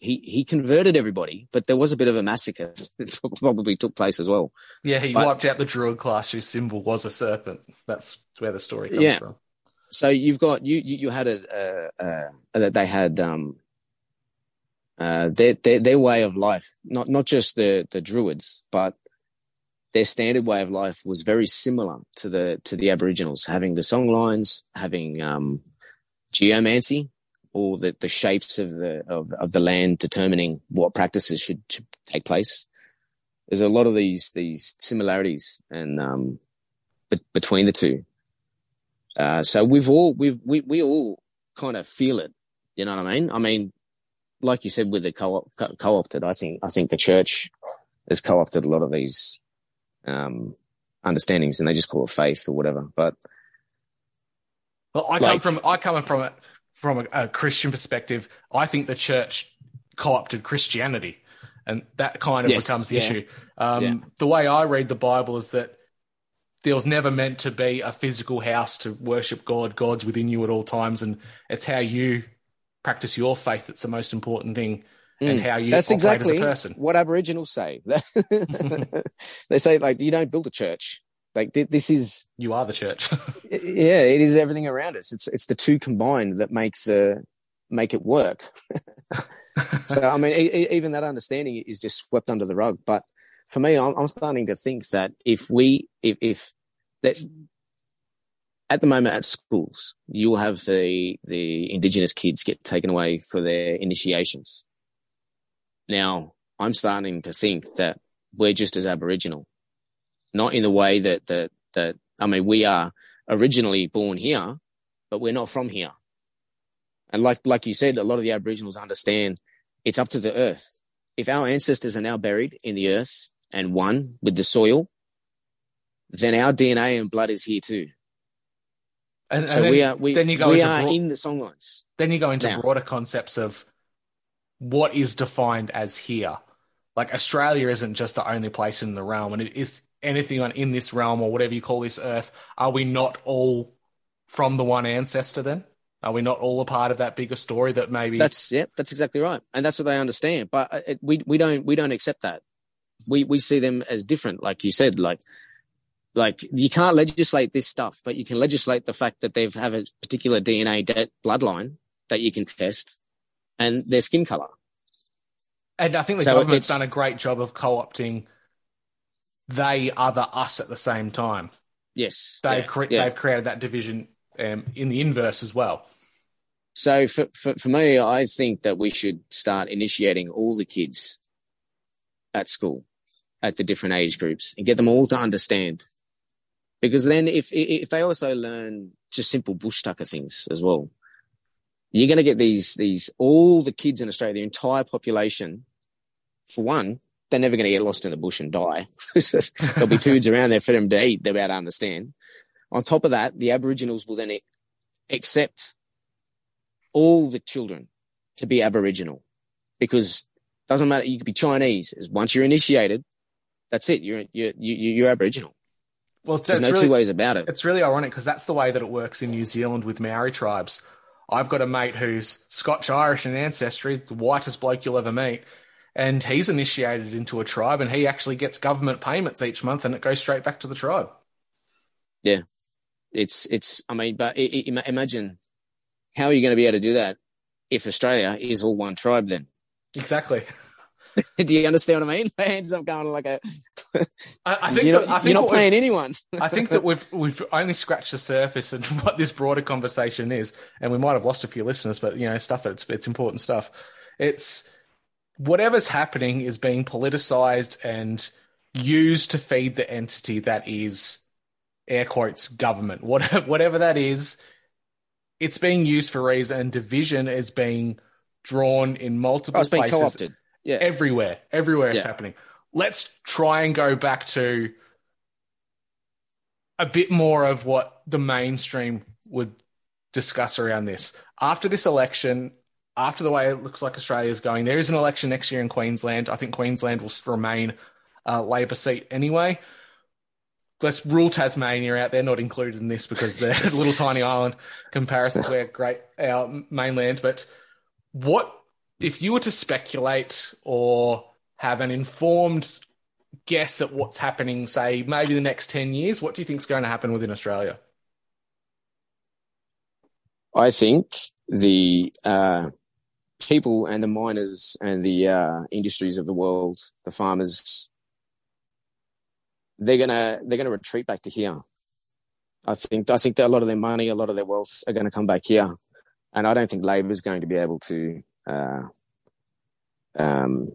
he he converted everybody, but there was a bit of a massacre *laughs* that probably took place as well. yeah, he but- wiped out the druid class whose symbol was a serpent. That's where the story comes Yeah. from. so you've got you you, you had a uh, uh, they had um uh their, their their way of life not not just the the druids but their standard way of life was very similar to the to the aboriginals having the song lines having um geomancy or the the shapes of the of, of the land determining what practices should, should take place there's a lot of these these similarities and um be- between the two uh, so we've all we've we we all kind of feel it. You know what I mean? I mean, like you said with the co co-opted, I think I think the church has co-opted a lot of these um, understandings, and they just call it faith or whatever. But Well, I come from I come from a from a, a Christian perspective. I think the church co-opted Christianity, and that kind of Yes, becomes the yeah. issue. Um, Yeah. The way I read the Bible is that there was never meant to be a physical house to worship God. God's within you at all times, and it's how you practice your faith that's the most important thing, and Mm. how you that's exactly as a person. what Aboriginals say. *laughs* *laughs* they say like you don't build a church. Like thi- this is You are the church. *laughs* yeah, it is everything around us. It's it's the two combined that make the make it work. *laughs* so I mean, e- even that understanding is just swept under the rug. But for me, I'm, I'm starting to think that if we if if that at the moment at schools, you'll have the the indigenous kids get taken away for their initiations. Now, I'm starting to think that we're just as Aboriginal, not in the way that that that I mean, we are originally born here, but we're not from here. And like like you said, a lot of the Aboriginals understand it's up to the earth. If our ancestors are now buried in the earth and one with the soil, then our DNA and blood is here too. and, So and then, we are we, then you go we into are broad- in the songlines. then you go into Now. broader concepts of what is defined as here. Like Australia isn't just the only place in the realm, and it is anything on in this realm or whatever you call this earth, are we not all from the one ancestor then? Are we not all a part of that bigger story that maybe That's yeah, that's exactly right, and that's what they understand. But uh, it, we we don't we don't accept that. We we see them as different, like you said. Like like you can't legislate this stuff, but you can legislate the fact that they've have a particular DNA de- bloodline that you can test, and their skin color. And I think the So government's done a great job of co-opting they are the us at the same time. Yes, They've yeah, cre- yeah. they've created that division um, in the inverse as well. So for, for for me, I think that we should start initiating all the kids at school at the different age groups and get them all to understand. Because then, if if they also learn just simple bush tucker things as well, you're going to get these these all the kids in Australia, the entire population. For one, they're never going to get lost in the bush and die. *laughs* There'll be *laughs* foods around there for them to eat. They're about to understand. On top of that, the Aboriginals will then accept all the children to be Aboriginal because it doesn't matter. You could be Chinese. Once you're initiated, that's it. You're you're you- you're Aboriginal. Well, There's no really, two ways about it. It's really ironic because that's the way that it works in New Zealand with Maori tribes. I've got a mate who's Scotch Irish in ancestry, the whitest bloke you'll ever meet, and he's initiated into a tribe, and he actually gets government payments each month, and it goes straight back to the tribe. Yeah. It's it's. I mean, but i i ima- imagine how are you going to be able to do that if Australia is all one tribe? Then Exactly. *laughs* *laughs* do you understand what I mean? *laughs* It ends up going like a. I, I think you're that, not, I think you're not playing anyone. I think that we've we've only scratched the surface and what this broader conversation is, and we might have lost a few listeners, but you know, stuff it's it's important stuff. It's whatever's happening is being politicized and used to feed the entity that is air quotes government. Whatever *laughs* whatever that is, it's being used for reason, and division is being drawn in multiple Oh, it's being places co-opted. Yeah. everywhere. Everywhere it's happening. Let's try and go back to a bit more of what the mainstream would discuss around this. After this election, after the way it looks like Australia is going, there is an election next year in Queensland. I think Queensland will remain a Labor seat anyway. Let's rule Tasmania out. They're not included in this because they're a little tiny island comparison to our great our mainland. But what if you were to speculate or have an informed guess at what's happening, say maybe the next ten years? What do you think is going to happen within Australia? I think the uh, people and the miners and the uh, industries of the world, the farmers, they're gonna they're gonna retreat back to here. I think I think that a lot of their money, a lot of their wealth, are going to come back here, and I don't think Labor is going to be able to. Uh, um,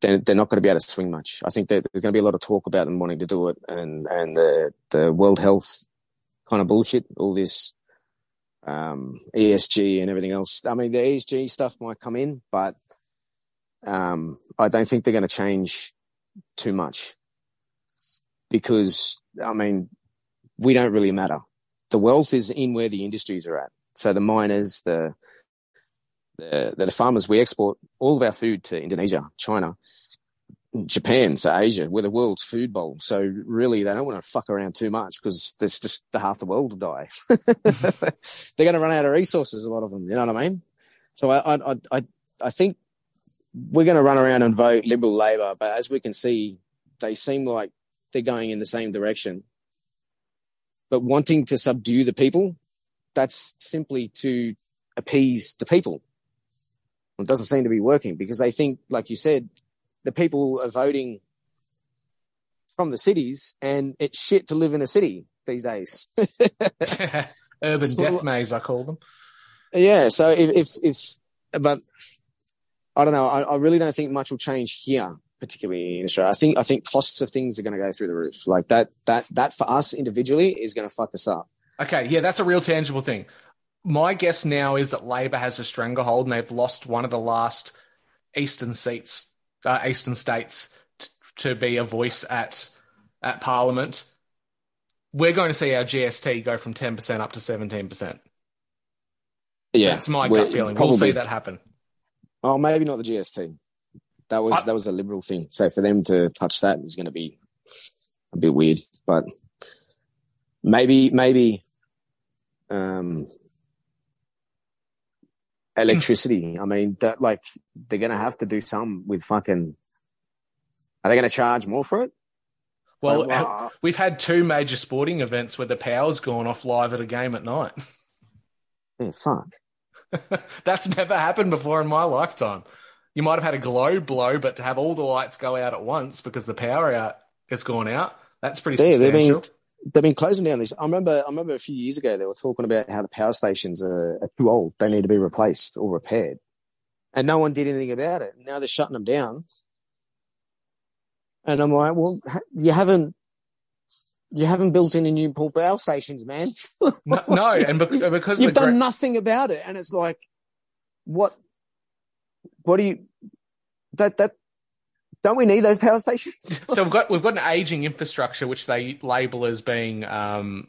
they're, they're not going to be able to swing much. I think there's going to be a lot of talk about them wanting to do it, and and the the World Health kind of bullshit, all this um, ESG and everything else. I mean, the ESG stuff might come in, but um, I don't think they're going to change too much because, I mean, we don't really matter. The wealth is in where the industries are at. So the miners, the the, the farmers, we export all of our food to Indonesia, China, Japan, so Asia. We're the world's food bowl. So really, they don't want to fuck around too much because there's just the half the world to die. Mm-hmm. *laughs* They're going to run out of resources. A lot of them. You know what I mean? So I I I I think we're going to run around and vote Liberal Labor, but as we can see, they seem like they're going in the same direction. But wanting to subdue the people, that's simply to appease the people. It doesn't seem to be working because they think, like you said, the people are voting from the cities and it's shit to live in a city these days. *laughs* Urban death maze, I call them. yeah. So if, if, if, but I don't know. I, I really don't think much will change here, particularly in Australia. I think, I think costs of things are going to go through the roof. Like that, that, that for us individually is going to fuck us up. Okay, yeah, that's a real tangible thing. My guess now is that Labor has a stranglehold and they've lost one of the last eastern seats, uh, eastern states, t- to be a voice at at Parliament. We're going to see our GST go from ten percent up to seventeen percent. Yeah. That's my gut feeling. probably- We'll see that happen. Oh, maybe not the GST. That was I- that was a liberal thing. So for them to touch that is going to be a bit weird, but maybe maybe um, Hmm. electricity. I mean, that, like they're gonna have to do some with fucking. Are they going to charge more for it? Well, Like, wow. *laughs* we've had two major sporting events where the power's gone off live at a game at night. *laughs* Yeah, fuck. *laughs* That's never happened before in my lifetime. You might have had a glow blow, but to have all the lights go out at once because the power out has gone out, that's pretty Yeah, substantial. been they've been closing down this. I remember I remember a few years ago they were talking about how the power stations are, are too old. They need to be replaced or repaired, and no one did anything about it. Now they're shutting them down, and I'm like, well, you haven't you haven't built any new power stations, man. *laughs* No, no, and bec- because You've done nothing about it, and it's like, what? What do you? That that don't we need those power stations? *laughs* so we've got we've got an aging infrastructure which they label as being um,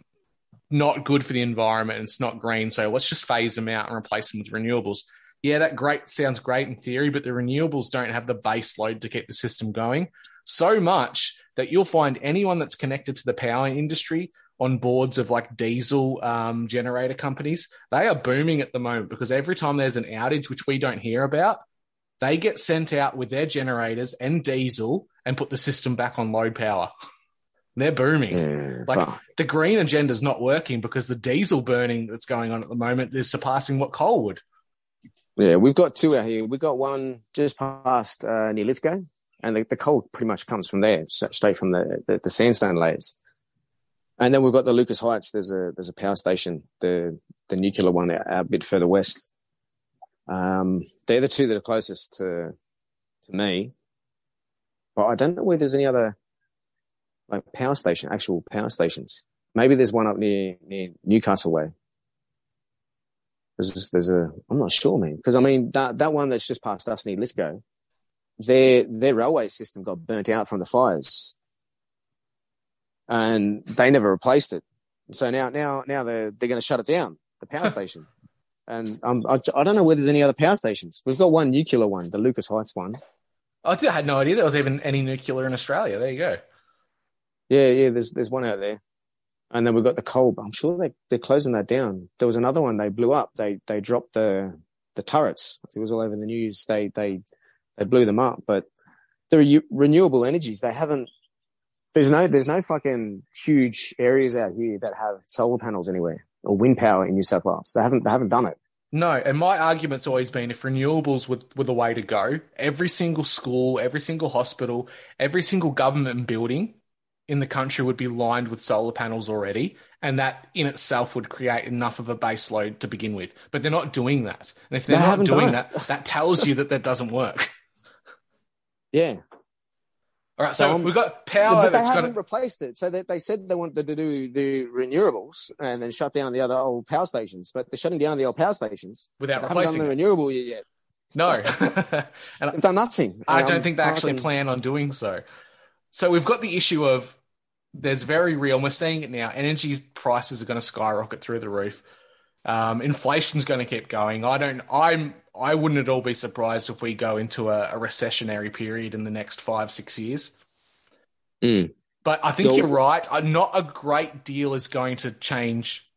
not good for the environment and it's not green. So let's just phase them out and replace them with renewables. Yeah, that great sounds great in theory, but the renewables don't have the base load to keep the system going so much that you'll find anyone that's connected to the power industry on boards of like diesel um, generator companies. They are booming at the moment because every time there's an outage, which we don't hear about, they get sent out with their generators and diesel and put the system back on load power. *laughs* They're booming. yeah, Like fuck. the green agenda's not working because the diesel burning that's going on at the moment is surpassing what coal would. Yeah, we've got two out here. We've got one just past uh, near Lithgow, and the, the coal pretty much comes from there, straight from the, the the sandstone layers. And then we've got the Lucas Heights. There's a there's a power station, the the nuclear one a bit further west. Um, they're the two that are closest to to me. But I don't know where there's any other like power station, actual power stations. Maybe there's one up near near Newcastle way. There's there's a I'm not sure, man, because I mean that that one that's just past us near Lithgow, their their railway system got burnt out from the fires, and they never replaced it. So now now now they're they're going to shut it down, the power *laughs* station. And um, I, I don't know whether there's any other power stations. We've got one nuclear one, the Lucas Heights one. I did- I had no idea there was even any nuclear in Australia. There you go. Yeah, yeah. There's there's one out there, and then we've got the coal. But I'm sure they they're closing that down. There was another one they blew up. They they dropped the the turrets. It was all over the news. They they they blew them up. But the re- renewable energies they haven't. There's no there's no fucking huge areas out here that have solar panels anywhere or wind power in New South Wales. They haven't they haven't done it. No, and my argument's always been if renewables were, were the way to go, every single school, every single hospital, every single government building in the country would be lined with solar panels already, and that in itself would create enough of a base load to begin with. But they're not doing that. And if they're They not doing that, that tells you that that doesn't work. *laughs* Yeah, All right, so Um, we've got power but they that's haven't to. replaced it. So they, they said they wanted to do the renewables and then shut down the other old power stations, but they're shutting down the old power stations. Without they haven't done replacing the renewable yet. No. *laughs* and They've done nothing. I don't I'm think they actually fucking- plan on doing so. So we've got the issue of there's very real, and we're seeing it now. Energy prices are going to skyrocket through the roof. Um, inflation's going to keep going. I don't. I'm. I wouldn't at all be surprised if we go into a, a recessionary period in the next five six years. Mm. But I think So- you're right. Uh, Not a great deal is going to change.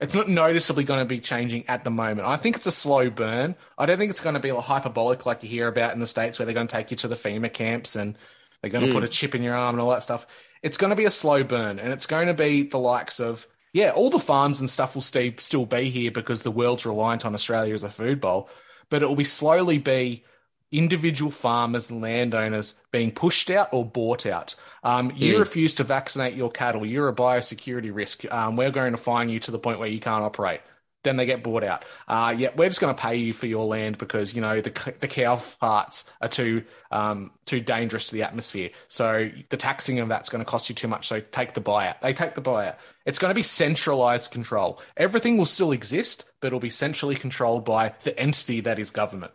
It's not noticeably going to be changing at the moment. I think it's a slow burn. I don't think it's going to be like hyperbolic like you hear about in the States where they're going to take you to the FEMA camps and they're going to Mm. put a chip in your arm and all that stuff. It's going to be a slow burn and it's going to be the likes of, yeah, all the farms and stuff will stay, still be here because the world's reliant on Australia as a food bowl, but it will be slowly be individual farmers and landowners being pushed out or bought out. Um, you Mm. refuse to vaccinate your cattle. You're a biosecurity risk. Um, we're going to fine you to the point where you can't operate. Then they get bought out. Uh, yeah, we're just going to pay you for your land because you know the the cow parts are too um, too dangerous to the atmosphere. So the taxing of that's going to cost you too much. So take the buyout. They take the buyout. It's going to be centralized control. Everything will still exist, but it'll be centrally controlled by the entity that is government.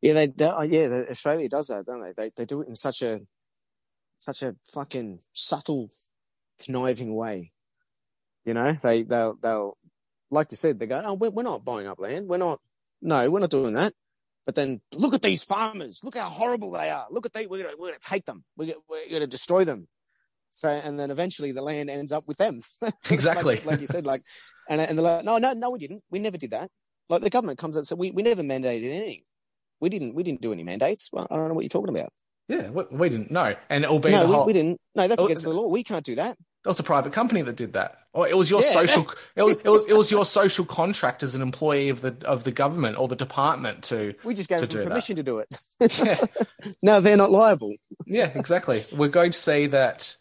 Yeah, they, they oh, yeah, Australia does that, don't they? They they do it in such a such a fucking subtle, conniving way. You know, they they'll they'll like you said, they go, oh, we're, we're not buying up land. We're not. No, we're not doing that. But then look at these farmers. Look how horrible they are. Look at they. We're gonna we're gonna take them. We're gonna, we're gonna destroy them. So and then eventually the land ends up with them. *laughs* Exactly. like, like you said, like and and they're like, no, no, no, we didn't. We never did that. Like the government comes out and said, we, we never mandated anything. We didn't we didn't do any mandates. Well, I don't know what you're talking about. Yeah, we, we didn't know, and it'll be no, the we, we didn't. No, that's Oh, against the law. We can't do that. It was a private company that did that, or it was your Yeah. social. It was, it was it was your social contract as an employee of the of the government or the department to. We just gave To them do that. permission to do it. Yeah, *laughs* no, they're not liable. yeah, exactly. We're going to see that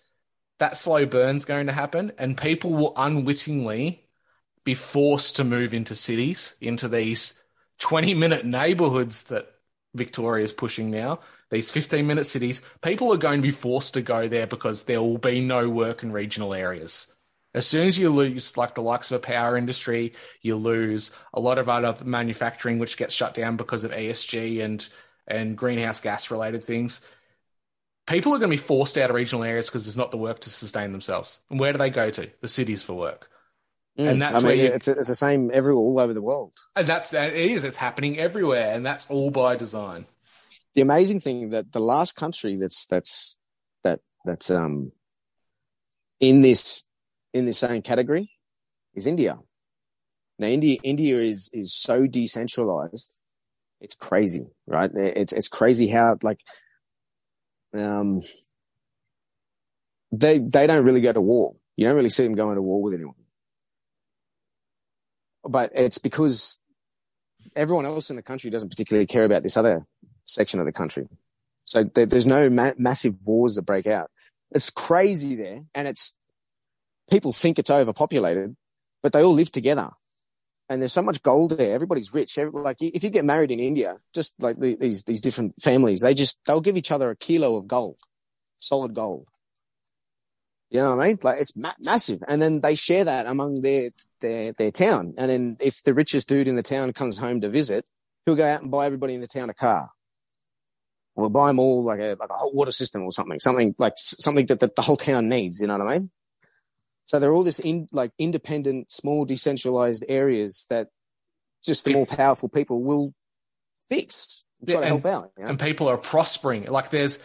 that slow burn's going to happen, and people will unwittingly be forced to move into cities, into these twenty minute neighborhoods that Victoria's pushing now. These 15 minute cities, people are going to be forced to go there because there will be no work in regional areas. As soon as you lose, like the likes of a power industry, you lose a lot of other manufacturing, which gets shut down because of ESG and and greenhouse gas related things. People are going to be forced out of regional areas because there's not the work to sustain themselves. And where do they go to? The cities for work. And that's Mm. I mean, where you- it's it's the same everywhere, all over the world. And that's that it is. It's happening everywhere, and that's all by design. The amazing thing that the last country that's that's that that's um in this in this same category is India. Now India India is is so decentralized. It's crazy, right? It's it's crazy how like um they they don't really go to war. You don't really see them going to war with anyone. But it's because everyone else in the country doesn't particularly care about this other section of the country. So there, there's no ma- massive wars that break out. It's crazy there, and it's people think it's overpopulated, but they all live together. And there's so much gold there. Everybody's rich. Every, like if you get married in India, just like the, these these different families, they just they'll give each other a kilo of gold, solid gold. You know what I mean? Like it's ma- massive, and then they share that among their their their town. And then if the richest dude in the town comes home to visit, he'll go out and buy everybody in the town a car. Or buy them all like a like a hot water system or something, something like something that, that the whole town needs. You know what I mean? So they're all this in like independent, small, decentralized areas that just the more powerful people will fix, and try to and- help out. you know? and people are prospering. Like there's,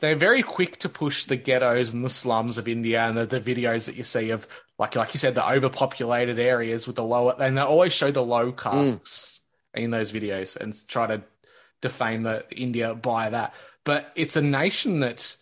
they're very quick to push the ghettos and the slums of India and the, the videos that you see of, like like you said, the overpopulated areas with the lower, and they always show the low mm. castes in those videos and try to defame the India by that. But it's a nation that,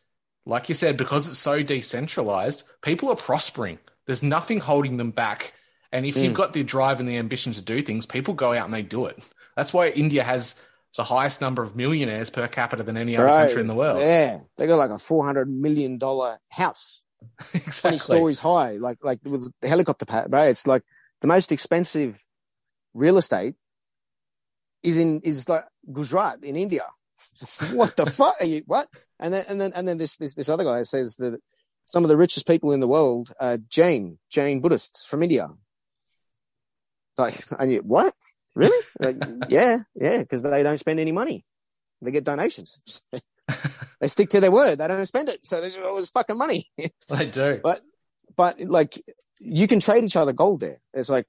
like you said, because it's so decentralized, people are prospering. There's nothing holding them back. And if you've mm. got the drive and the ambition to do things, people go out and they do it. That's why India has the highest number of millionaires per capita than any other Right. country in the world. Yeah, they got like a four hundred million dollar house, *laughs* twenty exactly. stories high, like like with the helicopter pad. Right, it's like the most expensive real estate is in is like Gujarat in India. *laughs* what the fuck are you? What? And then and then and then this this this other guy says that some of the richest people in the world are Jain Jain Buddhists from India. Like, *laughs* and you, what? Really? Like, *laughs* yeah, yeah, because they don't spend any money. They get donations. they stick to their word. They don't spend it. So there's all this fucking money. They do. But but like you can trade each other gold there. It's like,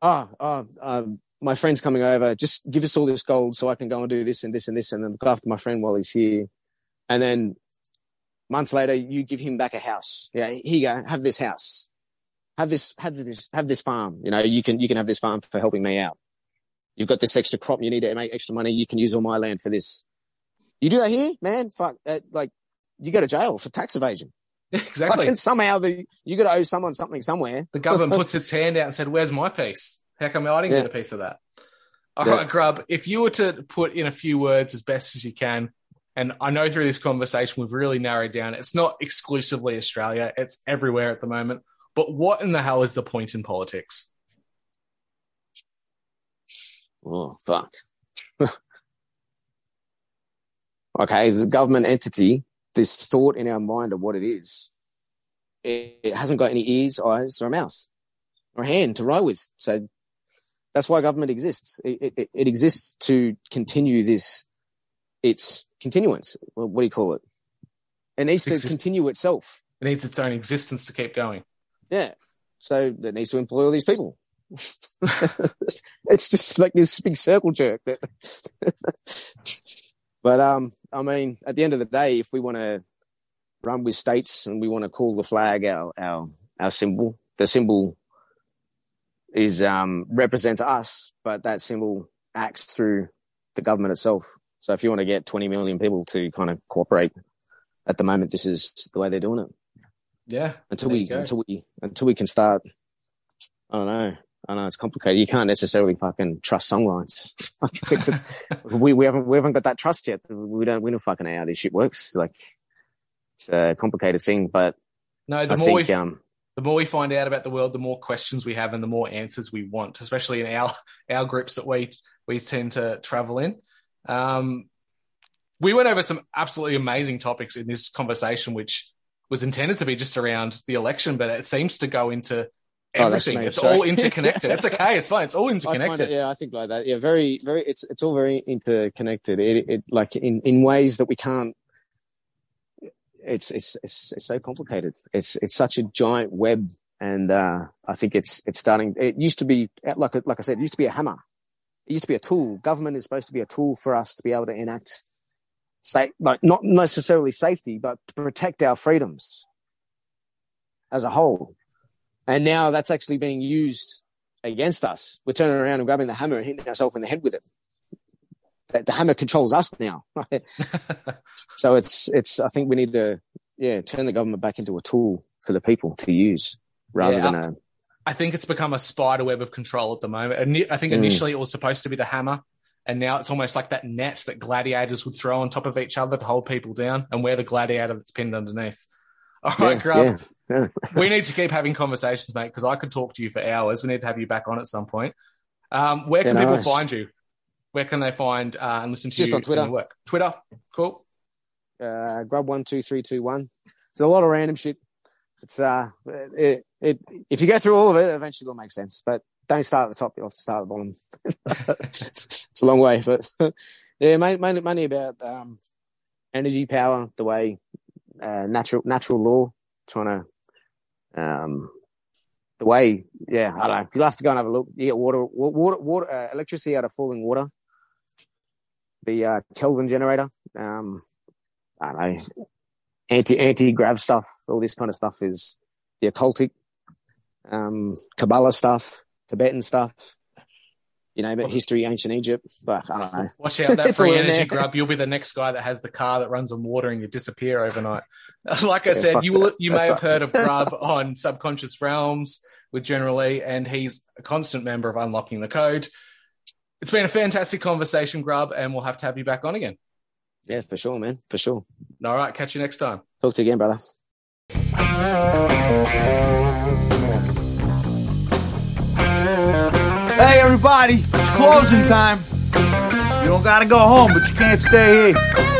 ah, oh, um, my friend's coming over. Just give us all this gold so I can go and do this and this and this and then look after my friend while he's here. And then months later, you give him back a house. Yeah, here you go. Have this house. Have this. Have this. Have this farm. You know, you can you can have this farm for helping me out. You've got this extra crop. You need to make extra money. You can use all my land for this. You do that here, man. Fuck. Uh, like you go to jail for tax evasion. *laughs* exactly. Like, somehow the you got to owe someone something somewhere. The government *laughs* puts its hand out and said, "Where's my piece? How come I didn't Yeah. get a piece of that?" All right, Yeah. Grub. If you were to put in a few words as best as you can, and I know through this conversation we've really narrowed down. It's not exclusively Australia; it's everywhere at the moment. But what in the hell is the point in politics? Oh fuck. *laughs* okay, the government entity, this thought in our mind of what it is, it, it hasn't got any ears, eyes, or a mouth, or a hand to write with. So that's why government exists. It, it, it exists to continue this, its continuance. What do you call it? It needs to Exist- continue itself. It needs its own existence to keep going. Yeah. So it needs to employ all these people. *laughs* it's just like this big circle jerk that *laughs* but um I mean at the end of the day if we want to run with states, and we want to call the flag our our our symbol. The symbol is um, represents us, but that symbol acts through the government itself. So if you want to get 20 million people to kind of cooperate, at the moment, this is the way they're doing it. Yeah. Until we until we until we can start. I don't know. I know it's complicated. You can't necessarily fucking trust songlines. *laughs* *laughs* We we haven't we haven't got that trust yet. We don't we don't fucking know how this shit works. Like it's a complicated thing, but No, the I more think we um the more we find out about the world, the more questions we have and the more answers we want, especially in our our groups that we we tend to travel in. Um, we went over some absolutely amazing topics in this conversation, which was intended to be just around the election, but it seems to go into Oh, everything. me, it's all *laughs* interconnected. it's okay. It's fine. It's all I interconnected. it, yeah, I think like that. Yeah, very, very. It's it's all very interconnected. It, it like in in ways that we can't. It's it's it's it's so complicated. It's it's such a giant web, and uh, I think it's it's starting. It used to be like like I said, it used to be a hammer. It used to be a tool. Government is supposed to be a tool for us to be able to enact, say, like not necessarily safety, but to protect our freedoms as a whole. And now that's actually being used against us. We're turning around and grabbing the hammer and hitting ourselves in the head with it. The, the hammer controls us now. *laughs* *laughs* so it's it's. I think we need to yeah turn the government back into a tool for the people to use rather Yeah. than a I think it's become a spider web of control at the moment. And I think Mm. initially it was supposed to be the hammer, and now it's almost like that net that gladiators would throw on top of each other to hold people down, and we're the gladiator that's pinned underneath. *laughs* All right, yeah, Grub, yeah, yeah. we need to keep having conversations, mate, because I could talk to you for hours. We need to have you back on at some point. Um, where can people find you? Where can they find uh, and listen to Just on Twitter. Work? Twitter, cool. uh, grub one two three two one. It's a lot of random shit. It's uh, it, it if you go through all of it, eventually it'll make sense. But don't start at the top. You have to start at the bottom. *laughs* it's a long way, but *laughs* yeah, mainly mainly, mainly about um, energy, power, the way uh, natural natural law, trying to um, the way. Yeah, I don't know. You'll have to go and have a look. You get water, water, water, uh, electricity out of falling water. The uh, Kelvin generator. Um, I don't know, anti anti grav stuff, all this kind of stuff is the occultic, um, Kabbalah stuff, Tibetan stuff, you know, but history, ancient Egypt. But I don't know. *laughs* Watch out that free energy grub. You'll be the next guy that has the car that runs on water and you disappear overnight. *laughs* like I Yeah, said, you will you may have heard of *laughs* Grub on Subconscious Realms with General Lee, and he's a constant member of Unlocking the Code. It's been a fantastic conversation, Grub, and we'll have to have you back on again. Yeah, for sure, man, for sure. All right, catch you next time. Talk to you again, brother. Hey everybody, it's closing time. You don't gotta go home, but you can't stay here.